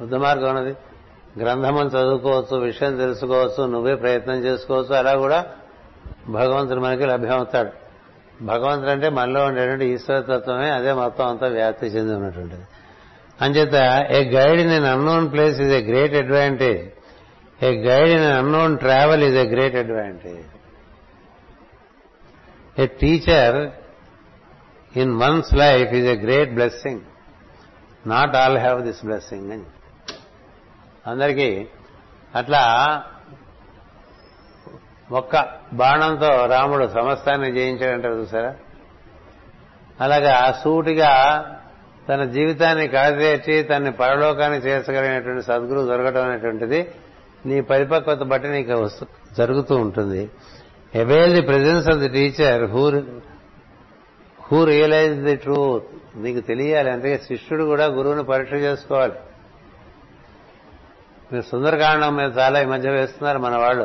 బుద్ధ మార్గం ఉన్నది. గ్రంథములు చదువుకోవచ్చు విషయం తెలుసుకోవచ్చు నువ్వే ప్రయత్నం చేసుకోవచ్చు అలా కూడా భగవంతుడు మనకి లభ్యమవుతాడు భగవంతుడు అంటే మనలో ఉండేటువంటి ఈశ్వరతత్వమే అదే మొత్తం అంతా వ్యాప్తి చెంది ఉన్నటువంటిది. అంచేత a guide in an unknown place is a great advantage a guide in unknown travel is a great advantage a teacher in one's life is a great blessing not all have this blessing అని అందరికీ అట్లా ఒక్క బాణంతో రాముడు సమస్తాన్ని జయించాడంటారు చూసారా? అలాగా సూటిగా తన జీవితాన్ని కడతీర్చి తన్ని పరలోకాన్ని చేర్చగలిగినటువంటి సద్గురు దొరకడం అనేటువంటిది నీ పరిపక్వత బట్టి నీకు జరుగుతూ ఉంటుంది. Avail the presence of the teacher who who realize the truth నీకు తెలియాలి. అందుకే శిష్యుడు కూడా గురువుని పరీక్ష చేసుకోవాలి. మీరు సుందరకాండం మీద చాలా ఈ మధ్య వేస్తున్నారు మన వాళ్ళు.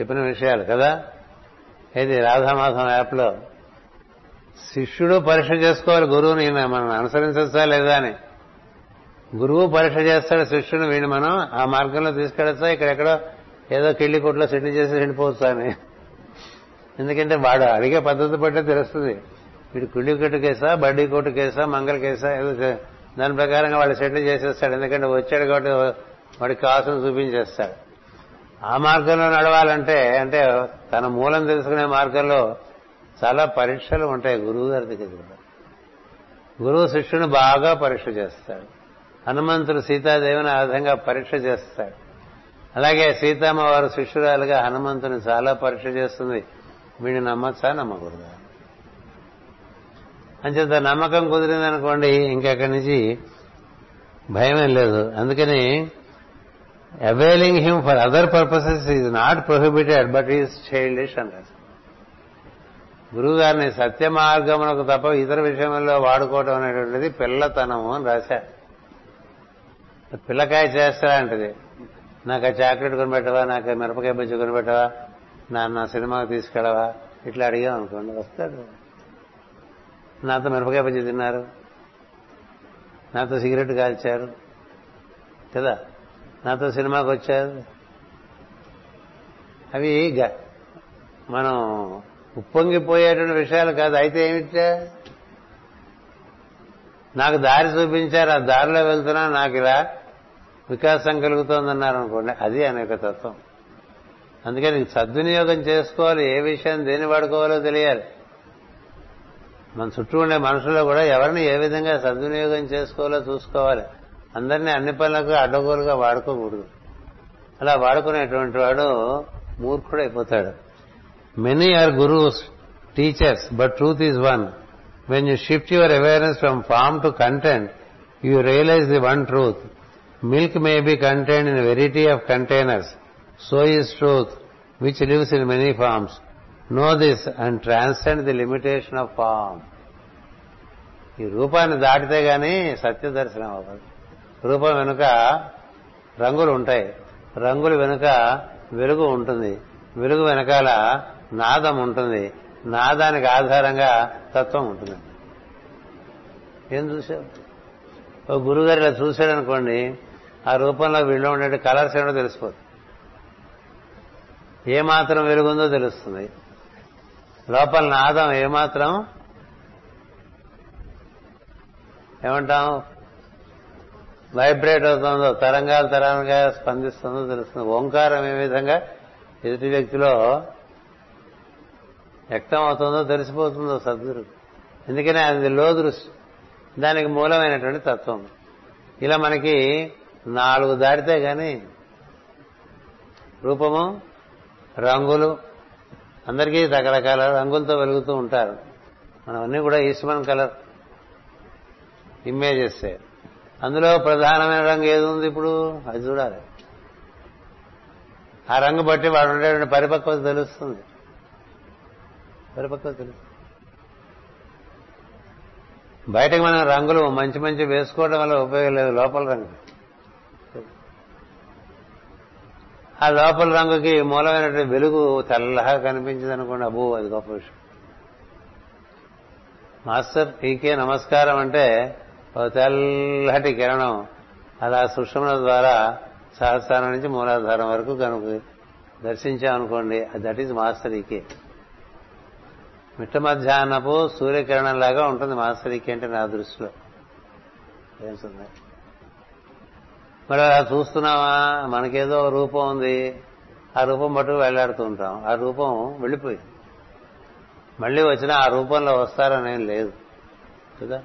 చెప్పిన విషయాలు కదా? ఇది రాధామాసం యాప్లో? శిష్యుడు పరీక్ష చేసుకోవాలి గురువుని మనం అనుసరించచ్చా లేదా అని. గురువు పరీక్ష చేస్తాడు శిష్యుని వీడిని మనం ఆ మార్గంలో తీసుకెళ్ళచ్చా? ఇక్కడెక్కడో ఏదో కిళ్ళి కొట్లో సెటిల్ చేసి వెళ్ళిపోవచ్చా అని. ఎందుకంటే వాడు అడిగే పద్ధతి బట్టే తెలుస్తుంది. వీడు కుళ్ళి కొట్టు కేసా బడ్డీ కొట్టు కేసా మంగళ కేసా దాని ప్రకారంగా వాళ్ళు సెటిల్ చేసేస్తాడు. ఎందుకంటే వచ్చాడు కాబట్టి వాడికి కాసును చూపించేస్తాడు. ఆ మార్గంలో నడవాలంటే అంటే తన మూలం తెలుసుకునే మార్గంలో చాలా పరీక్షలు ఉంటాయి గురువు గారి దగ్గర గురువు శిష్యుని బాగా పరీక్ష చేస్తాడు. హనుమంతుడు సీతాదేవిని ఆ విధంగా పరీక్ష చేస్తాడు. అలాగే సీతమ్మ వారు శిష్యురాలుగా హనుమంతుని చాలా పరీక్ష చేస్తుంది. వీడిని నమ్మచ్చా? నమ్మకూడదా? అంచేత నమ్మకం కుదిరిందనుకోండి ఇంకెక్కడి నుంచి భయమేం లేదు. అందుకని availing him for other purposes is not prohibited but is childish అంటారు గురువు గారిని సత్య మార్గమునకు తప్ప ఇతర విషయంలో వాడుకోవటం అనేటువంటిది పిల్లతనము అని రాశారు. పిల్లకాయ చేస్తారంటది నాకు ఆ చాక్లెట్ కొనిపెట్టవా నాకు మిరపకాయ బజ్జి కొనిపెట్టవా నా సినిమాకి తీసుకెళ్ళవా ఇట్లా అడిగాం అనుకోండి వస్తాడు. నాతో మిరపకాయ బజ్జి తిన్నారు. నాతో సిగరెట్ కాల్చారు. కదా? నాతో సినిమాకి వచ్చారు. అవి మనం ఉప్పొంగిపోయేటువంటి విషయాలు కాదు. అయితే ఏమిటా? నాకు దారి చూపించారు ఆ దారిలో వెళ్తున్నా నాకు ఇలా వికాసం కలుగుతోందన్నారు అనుకోండి. అది అనేక తత్వం. అందుకని సద్వినియోగం చేసుకోవాలి. ఏ విషయం దేన్ని వాడుకోవాలో తెలియాలి. మన చుట్టూ ఉండే మనుషుల్లో కూడా ఎవరిని ఏ విధంగా సద్వినియోగం చేసుకోవాలో చూసుకోవాలి. అందరినీ అన్ని పనులకు అడ్డగోలుగా వాడుకోకూడదు. అలా వాడుకునేటువంటి వాడు మూర్ఖుడైపోతాడు. Many are gurus teachers but truth is one when you shift your awareness from form to content you realize the one truth milk may be content in variety of containers so is truth which lives in many forms know this and transcend the limitation of form ఈ రూపాన్ని దాటితే గాని సత్య దర్శనం అవ్వదు. రూపం వెనుక రంగులు ఉంటాయి. రంగులు వెనుక వెలుగు ఉంటుంది. వెలుగు వెనకాల నాదం ఉంటుంది. నాదానికి ఆధారంగా తత్వం ఉంటుంది. ఏం చూసావు ఓ గురుగారు ఇలా చూశాడు అనుకోండి ఆ రూపంలో వీళ్ళు ఉండే కలర్స్ ఏమో తెలిసిపోతుంది ఏమాత్రం వెలుగుందో తెలుస్తుంది. లోపల నాదం ఏమాత్రం ఏమంటాం? వైబ్రేట్ అవుతుందో తరంగాలు తరంగా స్పందిస్తుందో తెలుస్తుంది. ఓంకారం ఏ విధంగా ఎదుటి వ్యక్తిలో వ్యక్తం అవుతుందో తెలిసిపోతుందో సద్గురు ఎందుకని అది లోదృష్టి దానికి మూలమైనటువంటి తత్వం. ఇలా మనకి నాలుగు దాటితే గాని రూపము రంగులు అందరికీ రకరకాల రంగులతో వెలుగుతూ ఉంటారు. మనవన్నీ అన్నీ కూడా ఈస్మన్ కలర్ ఇమేజెస్ అందులో ప్రధానమైన రంగు ఏది ఉంది ఇప్పుడు? అది చూడాలి. ఆ రంగు బట్టి వాడు ఉండేటువంటి పరిపక్వత తెలుస్తుంది. పరిపక్వత తెలుస్తుంది. బయటకు మనం రంగులు మంచి మంచి వేసుకోవడం వల్ల ఉపయోగం లేదు లోపల రంగు. ఆ లోపల రంగుకి మూలమైనటువంటి వెలుగు తెల్లగా కనిపించింది అనుకోండి అబ్బో అది గొప్ప విషయం. మాస్టర్ పీకే నమస్కారం అంటే తెల్లటి కిరణం అలా సుషమల ద్వారా సహస్రానం నుంచి మూలాధారం వరకు కనుక దర్శించామనుకోండి that is master E K మిట్ట మధ్యాహ్నపు సూర్యకిరణంలాగా ఉంటుంది మాస్టర్ ఈకే అంటే నా దృష్టిలో. ఏంటుంది మరి అలా చూస్తున్నావా? మనకేదో రూపం ఉంది. ఆ రూపం మటుకు వెళ్ళాడుతూ ఉంటాం. ఆ రూపం వెళ్ళిపోయింది మళ్ళీ వచ్చినా ఆ రూపంలో వస్తారనేం లేదు. కదా?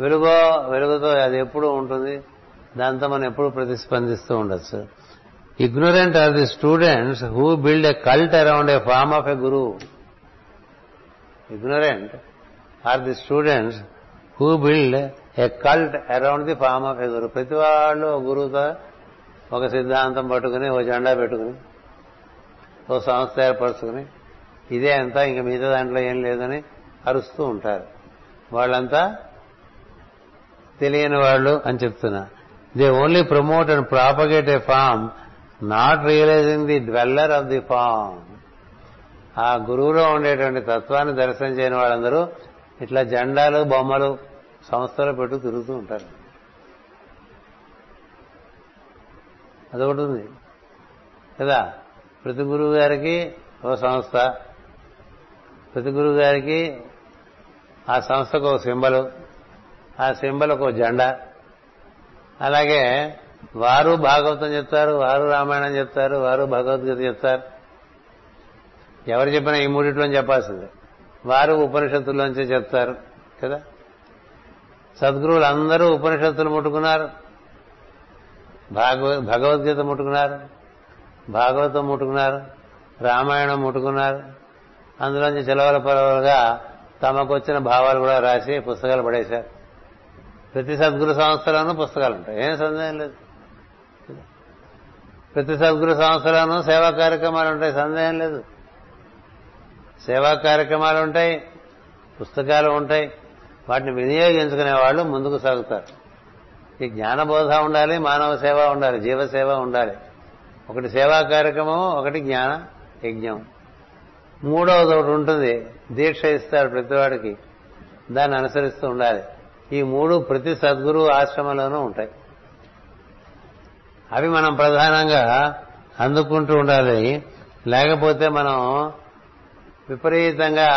వెలుగో వెలుగుతో అది ఎప్పుడు ఉంటుంది? దాంతో మనం ఎప్పుడు ప్రతిస్పందిస్తూ ఉండొచ్చు. Ignorant are the students who build a cult around a form of a guru ignorant are the students who build a cult around the form of a guru ప్రతి వాళ్ళు గురువుతో ఒక సిద్ధాంతం పట్టుకుని ఓ జెండా పెట్టుకుని ఓ సంస్థ ఏర్పరచుకుని ఇదే అంతా ఇంక మిగతా దాంట్లో ఏం లేదని అరుస్తూ ఉంటారు. వాళ్ళంతా తెలియని వాళ్ళు అని చెప్తున్నా. They only promote and propagate a form not realizing the dweller of the form ఆ గురువులో ఉండేటువంటి తత్వాన్ని దర్శనం చేయని వాళ్ళందరూ ఇట్లా జెండాలు బొమ్మలు సంస్థలు పెట్టు తిరుగుతూ ఉంటారు. అదొకటి ఉంది. కదా? ప్రతి గురువు గారికి ఓ సంస్థ. ప్రతి గురువు గారికి ఆ సంస్థకు ఒక సింబలు. ఆ సింబల్ ఒక జెండా. అలాగే వారు భాగవతం చెప్తారు వారు రామాయణం చెప్తారు వారు భగవద్గీత చెప్తారు. ఎవరు చెప్పినా ఈ మూడిట్లో చెప్పాల్సిందే. వారు ఉపనిషత్తుల్లోంచే చెప్తారు. కదా? సద్గురువులు అందరూ ఉపనిషత్తులు ముట్టుకున్నారు. భగవద్గీత ముట్టుకున్నారు. భాగవతం ముట్టుకున్నారు. రామాయణం ముట్టుకున్నారు. అందులోంచి చిలవల పొలవలుగా తమకొచ్చిన భావాలు కూడా రాసి పుస్తకాలు పడేశారు. ప్రతి సద్గురు సంస్థలోనూ పుస్తకాలు ఉంటాయి. ఏం సందేహం లేదు. ప్రతి సద్గురు సంస్థలోనూ సేవా కార్యక్రమాలు ఉంటాయి. సందేహం లేదు. సేవా కార్యక్రమాలు ఉంటాయి. పుస్తకాలు ఉంటాయి. వాటిని వినియోగించుకునే వాళ్ళు ముందుకు సాగుతారు. ఈ జ్ఞానబోధ ఉండాలి మానవ సేవ ఉండాలి జీవసేవ ఉండాలి. ఒకటి సేవా కార్యక్రమం ఒకటి జ్ఞాన యజ్ఞం. మూడవది ఒకటి ఉంటుంది దీక్ష ఇస్తారు ప్రతివాడికి దాన్ని అనుసరిస్తూ ఉండాలి. ఈ మూడు ప్రతి సద్గురు ఆశ్రమంలోనూ ఉంటాయి. అవి మనం ప్రధానంగా అందుకుంటూ ఉండాలి. లేకపోతే మనం విపరీతంగా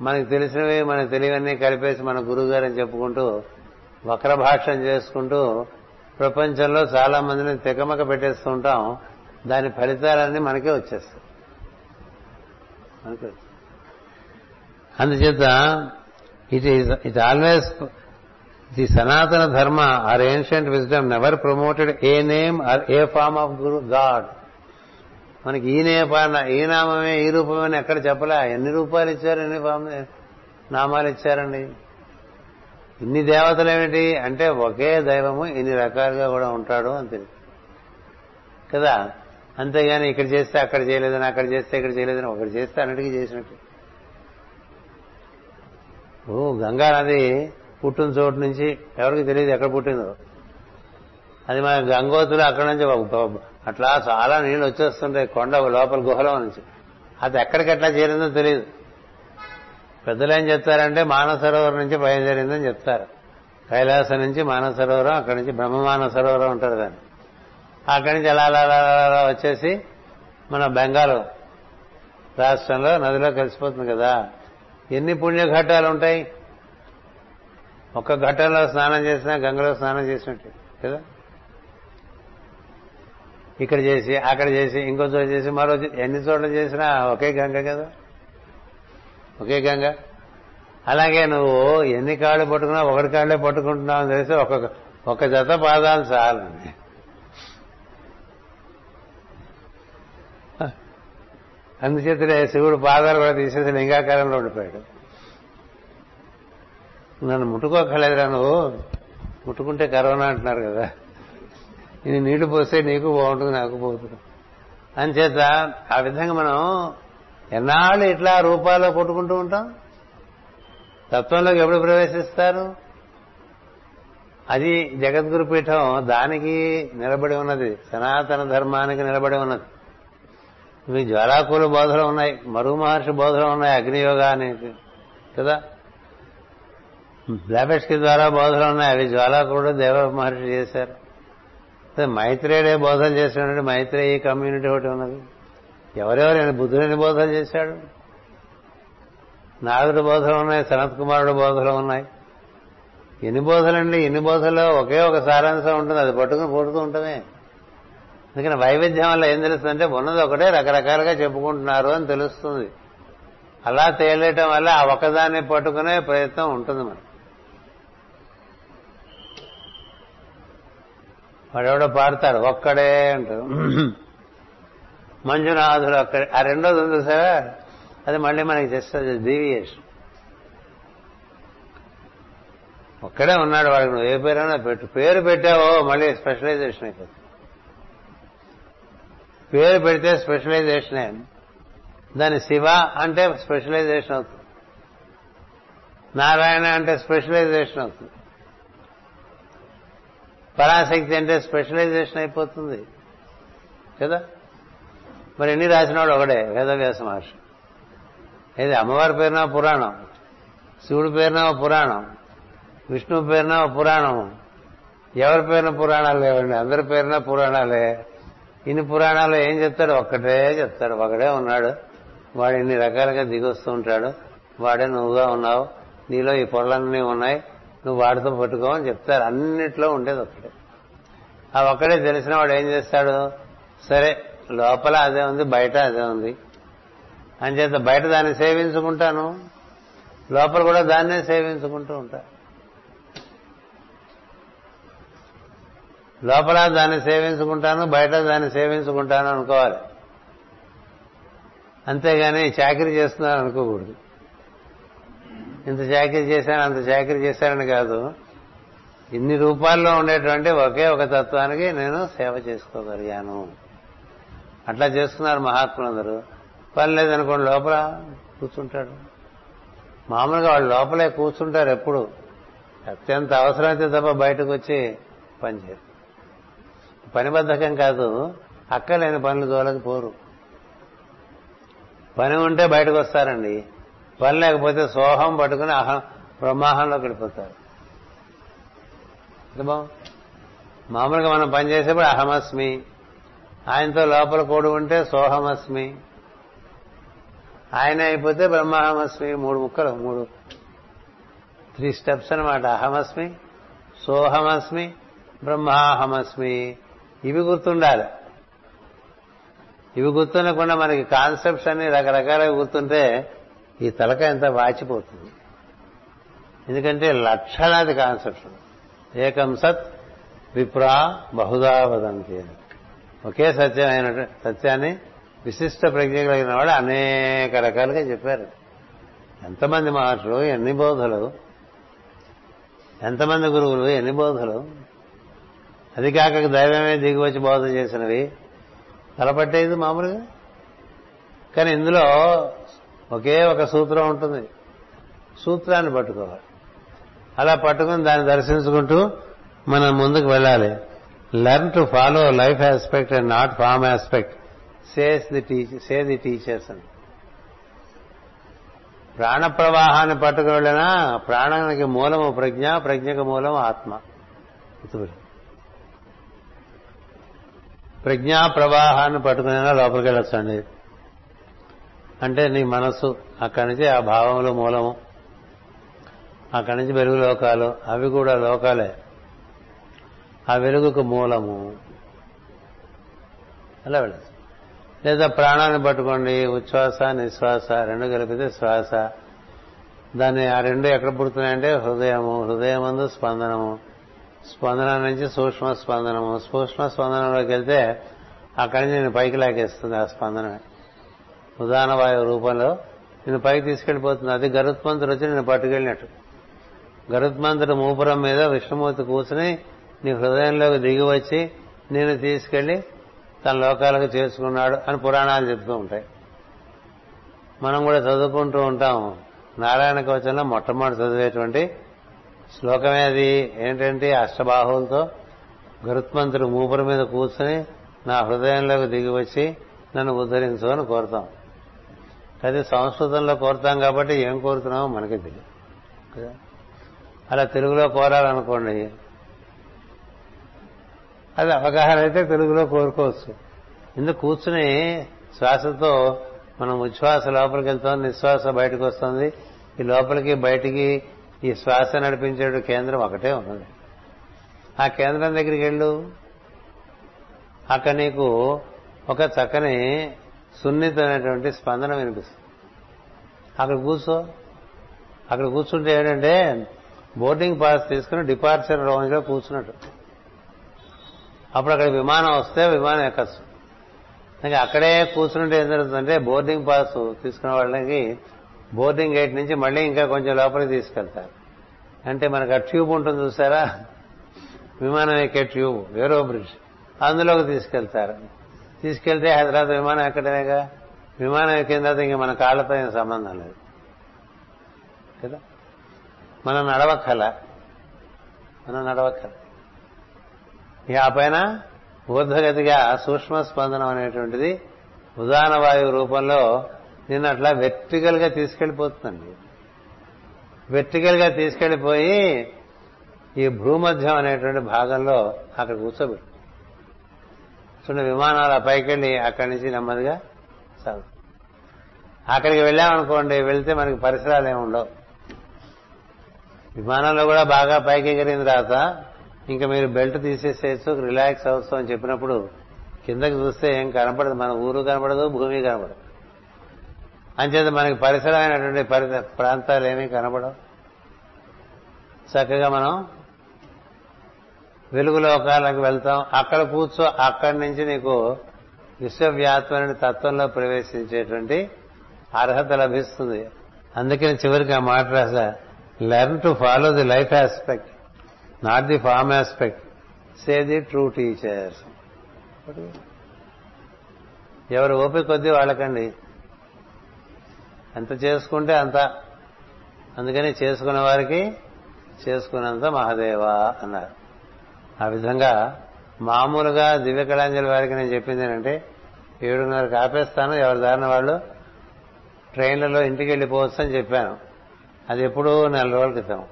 మనకి తెలిసినవి మనకి తెలియవన్నీ కలిపేసి మన గురువు గారని చెప్పుకుంటూ వక్ర భాషం చేసుకుంటూ ప్రపంచంలో చాలా మందిని తెకమక పెట్టేస్తూ ఉంటాం. దాని ఫలితాలన్నీ మనకే వచ్చేస్తాయి. మనకే వచ్చేస్తాయి. అందుచేత it is it always the Sanatana Dharma or ancient wisdom never promoted a name or a form of guru god మనకి ఈ నేపాన ఈ నామమే ఈ రూపమే అని ఎక్కడ చెప్పలే. ఎన్ని రూపాయలు ఇచ్చారు ఎన్ని నామాలు ఇచ్చారండి? ఇన్ని దేవతలు ఏమిటి? అంటే ఒకే దైవము ఇన్ని రకాలుగా కూడా ఉంటాడు అని తెలుసు. కదా? అంతేగాని ఇక్కడ చేస్తే అక్కడ చేయలేదని అక్కడ చేస్తే ఇక్కడ చేయలేదని ఒకటి చేస్తే అన్నిటికీ చేసినట్టు. ఓ గంగా నది పుట్టిన చోటు నుంచి ఎవరికి తెలియదు ఎక్కడ పుట్టిందో. అది మన గంగోతులు అక్కడ నుంచి అట్లా చాలా నీళ్ళు వచ్చేస్తుంటాయి కొండ లోపల గుహలో నుంచి. అది ఎక్కడికి ఎట్లా చేరిందో తెలియదు పెద్దలు ఏం చెప్తారంటే మానసరోవరం నుంచి బయలుదేరిందని చెప్తారు. కైలాసం నుంచి మానసరోవరం అక్కడి నుంచి బ్రహ్మమాన సరోవరం ఉంటారు దాన్ని. అక్కడి నుంచి అలా అలా అలా వచ్చేసి మన బెంగాల్ రాష్ట్రంలో నదిలో కలిసిపోతుంది కదా. ఎన్ని పుణ్యఘట్టాలు ఉంటాయి? ఒక్క ఘట్టంలో స్నానం చేసినా గంగలో స్నానం చేసినట్టు కదా? ఇక్కడ చేసి అక్కడ చేసి ఇంకో చోట చేసి మరో ఎన్ని చోట్ల చేసినా ఒకే గంగ కదా? ఒకే గంగ? అలాగే నువ్వు ఎన్ని కాళ్ళు పట్టుకున్నా ఒకటి కాళ్ళే పట్టుకుంటున్నావు అని తెలిసి ఒక ఒక జత పాదాలు చాలండి. అందుచేతనే శివుడు పాదాలు కూడా తీసేసి లింగాకారంలో ఉండిపోయాడు. నన్ను ముట్టుకోకలేదురా నువ్వు. ముట్టుకుంటే కరోనా అంటున్నారు కదా. ఇది నీళ్ళు పోస్తే నీకు బాగుంటుంది నాకు పోతుంది. అంచేత ఆ విధంగా మనం ఎన్నాళ్ళు ఇట్లా రూపాల్లో కొట్టుకుంటూ ఉంటాం? తత్వంలోకి ఎప్పుడు ప్రవేశిస్తారు? అది జగద్గురు పీఠం దానికి నిలబడి ఉన్నది. సనాతన ధర్మానికి నిలబడి ఉన్నది. ఇవి జ్వాలాకుల బోధలు ఉన్నాయి. మరుగు మహర్షి బోధలు ఉన్నాయి అగ్నియోగానికి కదా? బ్లాబెట్స్కి ద్వారా బోధలు ఉన్నాయి. అవి జ్వాలాకుడు దేవ మహర్షి చేశారు. మైత్రేయుడే బోధన చేసినట్టు మైత్రేయ కమ్యూనిటీ ఒకటి ఉన్నది. ఎవరెవరు బుద్ధుని బోధన చేశాడు? నారదుడి బోధలు ఉన్నాయి సనత్ కుమారుడు బోధలు ఉన్నాయి. ఎన్ని బోధలండి? ఎన్ని బోధల్లో ఒకే ఒక సారాంశం ఉంటుంది అది పట్టుకుని పుడుతూ ఉంటమే. అందుకని వైవిధ్యం వల్ల ఏం తెలుస్తుందంటే ఉన్నది ఒకటే రకరకాలుగా చెప్పుకుంటున్నారు అని తెలుస్తుంది. అలా తేలేయటం వల్ల ఆ ఒకదాన్ని పట్టుకునే ప్రయత్నం ఉంటుంది మనకి వాడెవడో పాడతాడు ఒక్కడే అంటారు. మంజునాథుడు ఒక్కడే. ఆ రెండోది ఉంది సార్ అది మళ్ళీ మనకి జస్ట్ అది డీవియేషన్ ఒక్కడే ఉన్నాడు వాడికి నువ్వు ఏ పేరైనా పెట్టు. పేరు పెట్టావో మళ్ళీ స్పెషలైజేషన్ అయిపోతుంది. పేరు పెడితే స్పెషలైజేషనే దాని శివ అంటే స్పెషలైజేషన్ అవుతుంది. నారాయణ అంటే స్పెషలైజేషన్ అవుతుంది. పరాశక్తి అంటే స్పెషలైజేషన్ అయిపోతుంది. కదా? మరి ఎన్ని రాసినవాడు ఒకడే వేదవ్యాస మహర్షి. ఏది అమ్మవారి పేరున పురాణం? శివుడి పేరున పురాణం? విష్ణు పేరున పురాణం? ఎవరి పేరున పురాణాలు లేవండి? అందరి పేరున పురాణాలే. ఇన్ని పురాణాలు ఏం చెప్తాడు? ఒక్కటే చెప్తాడు. ఒకడే ఉన్నాడు. వాడు ఇన్ని రకాలుగా దిగొస్తూ ఉంటాడు. వాడే నువ్వుగా ఉన్నావు. నీలో ఈ పొరలన్నీ ఉన్నాయి. నువ్వు వాడితో పట్టుకో అని చెప్తారు. అన్నిట్లో ఉండేది ఒక్కడే ఆ ఒక్కడే తెలిసిన వాడు ఏం చేస్తాడు? సరే లోపల అదే ఉంది బయట అదే ఉంది. అంచేత బయట దాన్ని సేవించుకుంటాను. లోపల కూడా దాన్నే సేవించుకుంటూ ఉంటా. లోపల దాన్ని సేవించుకుంటాను బయట దాన్ని సేవించుకుంటాను అనుకోవాలి. అంతేగాని చాకరీ చేస్తున్నాను అనుకోకూడదు. ఇంత చాకరీ చేశాను అంత చాకరీ చేశానని కాదు. ఇన్ని రూపాల్లో ఉండేటువంటి ఒకే ఒక తత్వానికి నేను సేవ చేసుకోగలిగాను. అట్లా చేస్తున్నారు మహాత్ములందరూ. పని లేదనుకోండి లోపల కూర్చుంటాడు. మామూలుగా వాళ్ళు లోపలే కూర్చుంటారు ఎప్పుడు. అత్యంత అవసరమైతే తప్ప బయటకు వచ్చి పని చేయరు. పని బద్ధకం కాదు. అక్కలేని పనులు జోలకి పోరు పని ఉంటే బయటకు వస్తారండి. పని లేకపోతే సోహం పట్టుకుని అహం బ్రహ్మాహంలో వెళ్ళిపోతారు మామూలుగా మనం పని చేసేప్పుడు అహమస్మి ఆయనతో లోపల కూడి ఉంటే సోహమస్మి ఆయన అయిపోతే బ్రహ్మాహమస్మి మూడు ముక్కలు మూడు త్రీ స్టెప్స్ అనమాట అహమస్మి సోహమస్మి బ్రహ్మాహమస్మి. ఇవి గుర్తుండాలి. ఇవి గుర్తుండకుండా మనకి కాన్సెప్ట్స్ అన్ని రకరకాలుగా గుర్తుంటే ఈ తలక ఎంత వాచిపోతుంది? ఎందుకంటే లక్షలాది కాన్సెప్ట్ ఏకం సత్ విప్రా బహుదా వదంతి అని. ఒకే అయిన సత్యాన్ని విశిష్ట ప్రజ్ఞ కలిగిన వాడు అనేక రకాలుగా చెప్పారు. ఎంతమంది మహర్షులు ఎన్ని బోధలు ఎంతమంది గురువులు ఎన్ని బోధలు. అది కాక దైవమే దిగి వచ్చి బోధ చేసినవి. తలపట్టేది మామూలుగా? కానీ ఇందులో ఒకే ఒక సూత్రం ఉంటుంది. సూత్రాన్ని పట్టుకోవాలి. అలా పట్టుకుని దాన్ని దర్శించుకుంటూ మనం ముందుకు వెళ్ళాలి. Learn to follow life aspect and not form aspect says the teacher say the teachers అని. ప్రాణ ప్రవాహాన్ని పట్టుకుని వెళ్ళినా ప్రాణానికి మూలము ప్రజ్ఞ ప్రజ్ఞకు మూలం ఆత్మ. ప్రజ్ఞా ప్రవాహాన్ని పట్టుకునేలా లోపలికి వెళ్ళొచ్చండి. అంటే నీ మనస్సు అక్కడి నుంచి ఆ భావములు మూలము. అక్కడి నుంచి వెలుగు లోకాలు అవి కూడా లోకాలే. ఆ వెలుగుకు మూలము. అలా వెళ్ళచ్చు. లేదా ప్రాణాన్ని పట్టుకోండి ఉచ్ఛ్వాస నిశ్వాస రెండు కలిపితే శ్వాస. దాన్ని ఆ రెండు ఎక్కడ పుడుతున్నాయంటే హృదయము. హృదయమందు స్పందనము. స్పందన నుంచి సూక్ష్మ స్పందనము. సూక్ష్మ స్పందనంలోకి వెళ్తే అక్కడి నుంచి నేను పైకి లాగేస్తుంది ఆ స్పందనమే. ఉదాహరణ వాయువు రూపంలో నేను పైకి తీసుకెళ్ళిపోతుంది అది గరుత్మంతుడు వచ్చి నేను పట్టుకెళ్ళినట్టు. గరుత్మంతుడు మూపురం మీద విష్ణుమూర్తి కూర్చుని నీ హృదయంలోకి దిగి వచ్చి నేను తీసుకెళ్ళి తన లోకాలకు చేర్చుకున్నాడు అని పురాణాలు చెప్తూ ఉంటాయి. మనం కూడా చదువుకుంటూ ఉంటాం నారాయణ కవచంలో మొట్టమొదటి చదివేటువంటి శ్లోకమే అది ఏంటంటే అష్టబాహువులతో గరుత్మంతుడు మూపురం మీద కూర్చుని నా హృదయంలోకి దిగి వచ్చి నన్ను ఉద్ధరించు అని కోరుతాం. అది సంస్కృతంలో కోరుతాం కాబట్టి ఏం కోరుతున్నామో మనకి తెలియదు. కదా? అలా తెలుగులో కోరాలనుకోండి అది అవగాహన అయితే తెలుగులో కోరుకోవచ్చు. ఇందుకు కూర్చుని శ్వాసతో మనం ఉచ్ఛ్వాస లోపలికి వెళ్తాం నిశ్వాస బయటకు వస్తుంది. ఈ లోపలికి బయటికి ఈ శ్వాస నడిపించే కేంద్రం ఒకటే ఉన్నది. ఆ కేంద్రం దగ్గరికి వెళ్ళు. అక్కడ నీకు ఒక చక్కని సున్నితమైనటువంటి స్పందన వినిపిస్తుంది. అక్కడ కూర్చో. అక్కడ కూర్చుంటే ఏంటంటే బోర్డింగ్ పాస్ తీసుకుని డిపార్చర్ రౌండ్లో కూర్చున్నట్టు. అప్పుడు అక్కడ విమానం వస్తే విమానం ఎక్కచ్చు. ఇంకా అక్కడే కూర్చుంటే ఏం జరుగుతుందంటే బోర్డింగ్ పాస్ తీసుకున్న వాళ్ళకి బోర్డింగ్ గేట్ నుంచి మళ్ళీ ఇంకా కొంచెం లోపలికి తీసుకెళ్తారు. అంటే మనకు ఆ ట్యూబ్ ఉంటుంది చూసారా? విమానం ఎక్కే ట్యూబ్ ఏరో బ్రిడ్జ్. అందులోకి తీసుకెళ్తారు. తీసుకెళ్తే హైదరాబాద్ విమానం ఎక్కడమేగా? విమానం ఎక్కిన తర్వాత ఇంకా మన కాళ్ళతో ఏం సంబంధం లేదు. కదా? మనం నడవక్కల. మనం నడవక్కల. ఇక ఆ పైన ఊర్ధగతిగా సూక్ష్మ స్పందనం అనేటువంటిది ఉదాహరణ వాయువు రూపంలో నిన్న అట్లా వెర్టికల్గా తీసుకెళ్ళిపోతుందండి వెర్టికల్గా తీసుకెళ్ళిపోయి ఈ భూమధ్యం అనేటువంటి భాగంలో అక్కడ కూర్చోబెట్టు చూడండి విమానాలు ఆ పైకెళ్ళి అక్కడి నుంచి నెమ్మదిగా సాగు. అక్కడికి వెళ్ళామనుకోండి వెళ్తే మనకి పరిసరాలు ఏమి ఉండవు. విమానంలో కూడా బాగా పైకి ఎగిరిన తర్వాత ఇంకా మీరు బెల్ట్ తీసేసేయచ్చు రిలాక్స్ అవచ్చు అని చెప్పినప్పుడు కిందకి చూస్తే ఏం కనపడదు. మన ఊరు కనపడదు భూమి కనపడదు. అంచేత మనకి పరిసరమైనటువంటి పరిసర ప్రాంతాలు ఏమీ కనపడవు. చక్కగా మనం వెలుగు లోకాలకు వెళ్తాం. అక్కడ కూర్చో అక్కడి నుంచి నీకు విశ్వవ్యాత్మైన తత్వంలో ప్రవేశించేటువంటి అర్హత లభిస్తుంది. అందుకని చివరికి ఆ మాట రాసా learn to follow the life aspect not the form aspect say the true teachers ఎవరు ఓపిక కొద్దీ వాళ్ళకండి. ఎంత చేసుకుంటే అంత. అందుకని చేసుకున్న వారికి చేసుకున్నంత మహాదేవా అన్నారు. ఆ విధంగా మామూలుగా దివ్య కళాంజలి వారికి నేను చెప్పింది ఏంటంటే ఏడున్నరకు ఆపేస్తాను ఎవరి దారిన వాళ్ళు ట్రైన్లలో ఇంటికి వెళ్ళిపోవచ్చు అని చెప్పాను. అది ఎప్పుడూ నెల రోజుల క్రితం.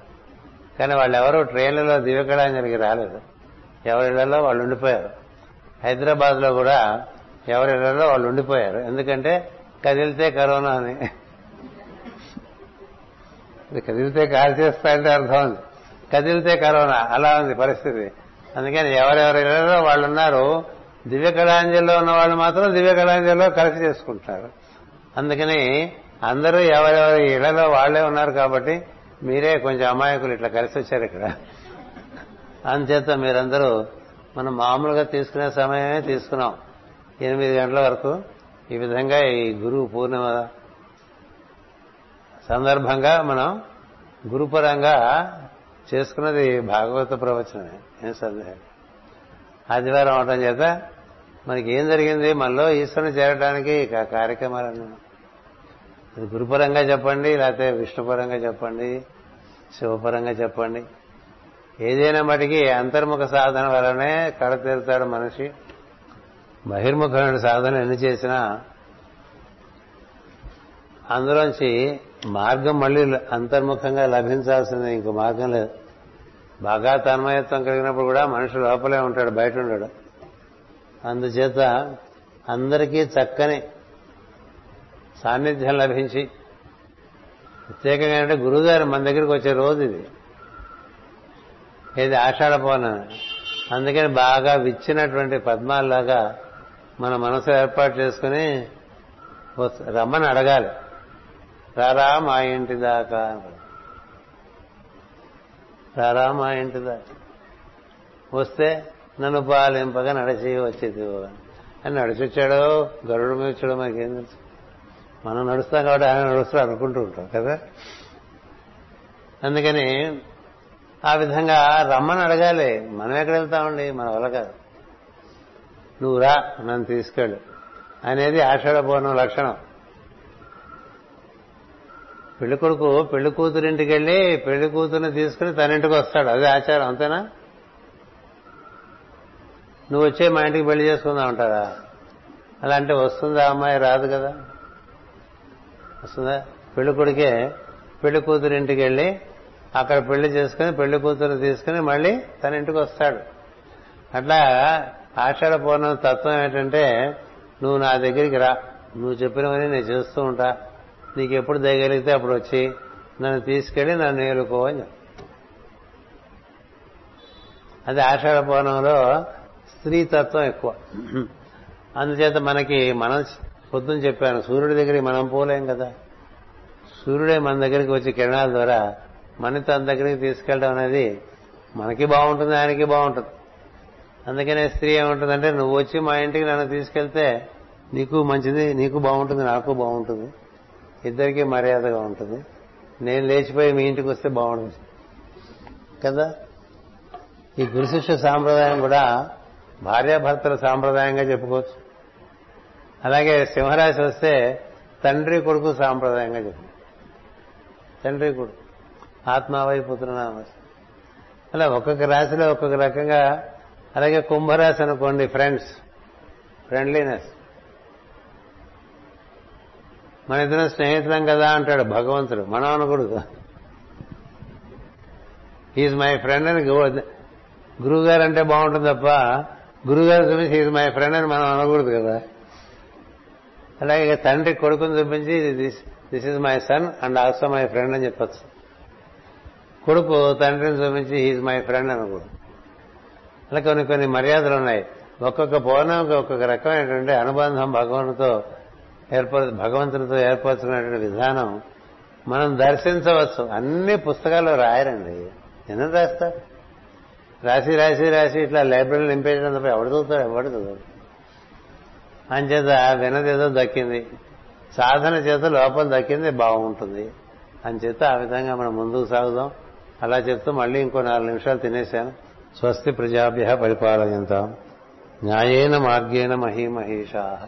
కానీ వాళ్ళు ఎవరు ట్రైన్లలో దివ్య కళాంజలికి రాలేదు. ఎవరిళ్ళలో వాళ్ళు ఉండిపోయారు. హైదరాబాద్లో కూడా ఎవరిళ్ళలో వాళ్ళు ఉండిపోయారు. ఎందుకంటే కదిలితే కరోనా అని. కదిలితే కాల్ చేస్తాయంటే అర్థం ఉంది. కదిలితే కరోనా. అలా ఉంది పరిస్థితి. అందుకని ఎవరెవరి ఇళ్ళలో వాళ్ళు ఉన్నారు దివ్య కళాంజలిలో ఉన్న వాళ్ళు మాత్రం దివ్య కళాంజలిలో కలిసి చేసుకుంటారు. అందుకని అందరూ ఎవరెవరి ఇళ్ళలో వాళ్ళే ఉన్నారు కాబట్టి మీరే కొంచెం అమాయకులు ఇట్లా కలిసి వచ్చారు ఇక్కడ. అందుచేత మీరందరూ మనం మామూలుగా తీసుకునే సమయమే తీసుకున్నాం. ఎనిమిది గంటల వరకు ఈ విధంగా ఈ గురువు పూర్ణిమ సందర్భంగా మనం గురుపరంగా చేసుకున్నది భాగవత ప్రవచనమే. ఏం సందేహం? ఆదివారం అవటం చేత మనకి ఏం జరిగింది? మనలో ఈశ్వరుని చేరడానికి ఇక కార్యక్రమాలన్నీ అది గురుపరంగా చెప్పండి లేకపోతే విష్ణుపరంగా చెప్పండి శివపరంగా చెప్పండి. ఏదైనా మటుకి అంతర్ముఖ సాధన వలనే కడతీరుతాడు మనిషి. బహిర్ముఖమైన సాధన ఎన్ని చేసినా అందులోంచి మార్గం మళ్ళీ అంతర్ముఖంగా లభించాల్సిందే ఇంకో మార్గం లేదు. బాగా తన్మయత్వం కలిగినప్పుడు కూడా మనిషి లోపలే ఉంటాడు బయట ఉండడు. అందుచేత అందరికీ చక్కని సాన్నిధ్యం లభించి ప్రత్యేకంగా అంటే గురువుగారు మన దగ్గరికి వచ్చే రోజు ఇది. ఇది ఆషాఢ పౌర్ణమి. అందుకని బాగా విచ్చినటువంటి పద్మాల్లాగా మన మనసు ఏర్పాటు చేసుకుని రమ్మని అడగాలి. రారా మా ఇంటి దాకా రారా మా ఇంటి దాకా వస్తే నన్ను పాలింపగా నడిచి వచ్చేది అని నడిచొచ్చాడో గరుడు మీద వచ్చాడో మనకేం తెలుసు. మనం నడుస్తాం కాబట్టి ఆయన నడుస్తూ అనుకుంటూ ఉంటాం కదా. అందుకని ఆ విధంగా రమ్మని అడగాలి. మనం ఎక్కడ వెళ్తామండి? మన వల్ల కాదు. నువ్వు రా నన్ను తీసుకెళ్ళు. అనేది ఆషాఢ పూర్ణం లక్షణం. పెళ్ళి కొడుకు పెళ్ళి కూతురింటికి వెళ్ళి పెళ్ళి కూతురుని తీసుకుని తన ఇంటికి వస్తాడు. అదే ఆచారం అంతేనా? నువ్వు వచ్చే మా ఇంటికి పెళ్ళి చేసుకుందా ఉంటారా అలా అంటే వస్తుందా అమ్మాయి? రాదు కదా. వస్తుందా? పెళ్ళి కొడుకే పెళ్ళి కూతురింటికి వెళ్ళి అక్కడ పెళ్ళి చేసుకుని పెళ్ళి కూతురు తీసుకుని మళ్ళీ తన ఇంటికి వస్తాడు. అట్లా ఆషాఢ పూర్ణం తత్వం ఏంటంటే నువ్వు నా దగ్గరికి రా. నువ్వు చెప్పినవని నేను చేస్తూ ఉంటా. నీకు ఎప్పుడు దయగలిగితే అప్పుడు వచ్చి నన్ను తీసుకెళ్ళి నన్ను ఏలుకో అని అది ఆషాఢ పౌర్ణంలో స్త్రీ తత్వం ఎక్కువ. అందుచేత మనకి మనం పొద్దున చెప్పాను సూర్యుడి దగ్గరికి మనం పోలేం కదా. సూర్యుడే మన దగ్గరికి వచ్చి కిరణాల ద్వారా మన తన దగ్గరికి తీసుకెళ్ళడం అనేది మనకి బాగుంటుంది ఆయనకి బాగుంటుంది. అందుకనే స్త్రీ ఏముంటుందంటే నువ్వు వచ్చి మా ఇంటికి నన్ను తీసుకెళ్తే నీకు మంచిది నీకు బాగుంటుంది నాకు బాగుంటుంది. ఇద్దరికీ మర్యాదగా ఉంటుంది. నేను లేచిపోయి మీ ఇంటికి వస్తే బాగుంటుంది. కదా? ఈ గురు శిష్య సాంప్రదాయం కూడా భార్యాభర్తల సాంప్రదాయంగా చెప్పుకోవచ్చు. అలాగే సింహరాశి వస్తే తండ్రి కొడుకు సాంప్రదాయంగా చెప్పు తండ్రి కొడుకు ఆత్మావై పుత్రనామ. అలా ఒక్కొక్క రాశిలో ఒక్కొక్క రకంగా అలాగే కుంభరాశి అనుకోండి ఫ్రెండ్స్ ఫ్రెండ్లీనెస్ మన ఇద్దరం స్నేహితులం కదా అంటాడు భగవంతుడు. మనం అనకూడదు. ఈజ్ మై ఫ్రెండ్ అని గురువు గారు అంటే బాగుంటుంది తప్ప గురుగారు చూపించి ఈజ్ మై ఫ్రెండ్ అని మనం అనకూడదు కదా. అలాగే తండ్రి కొడుకుని చూపించి this is my son and also my friend అని చెప్పచ్చు. కొడుకు తండ్రిని చూపించి ఈజ్ మై ఫ్రెండ్ అనకూడదు. అలా కొన్ని కొన్ని మర్యాదలు ఉన్నాయి. ఒక్కొక్క పౌర్ణమికి ఒక్కొక్క రకమైనటువంటి అనుబంధం భగవంతుతో ఏర్పర భగవంతునితో ఏర్పరచుకున్నటువంటి విధానం మనం దర్శించవచ్చు. అన్ని పుస్తకాలు రాయరండి. ఎందుకు రాస్తారు? రాసి రాసి రాసి ఇట్లా లైబ్రరీలో నింపేయడం తప్ప ఎవడు చదువుతాడు? ఎవడు చదువు అంచేత వినదేదో దక్కింది. సాధన చేత లోపల దక్కింది బాగుంటుంది. అంచేత ఆ విధంగా మనం ముందుకు సాగుదాం. అలా చెప్తూ మళ్ళీ ఇంకో నాలుగు నిమిషాలు తినేశాను. స్వస్తి ప్రజాభ్య పరిపాలయంతాం. న్యాయేన మార్గేణ మహీమహేషా.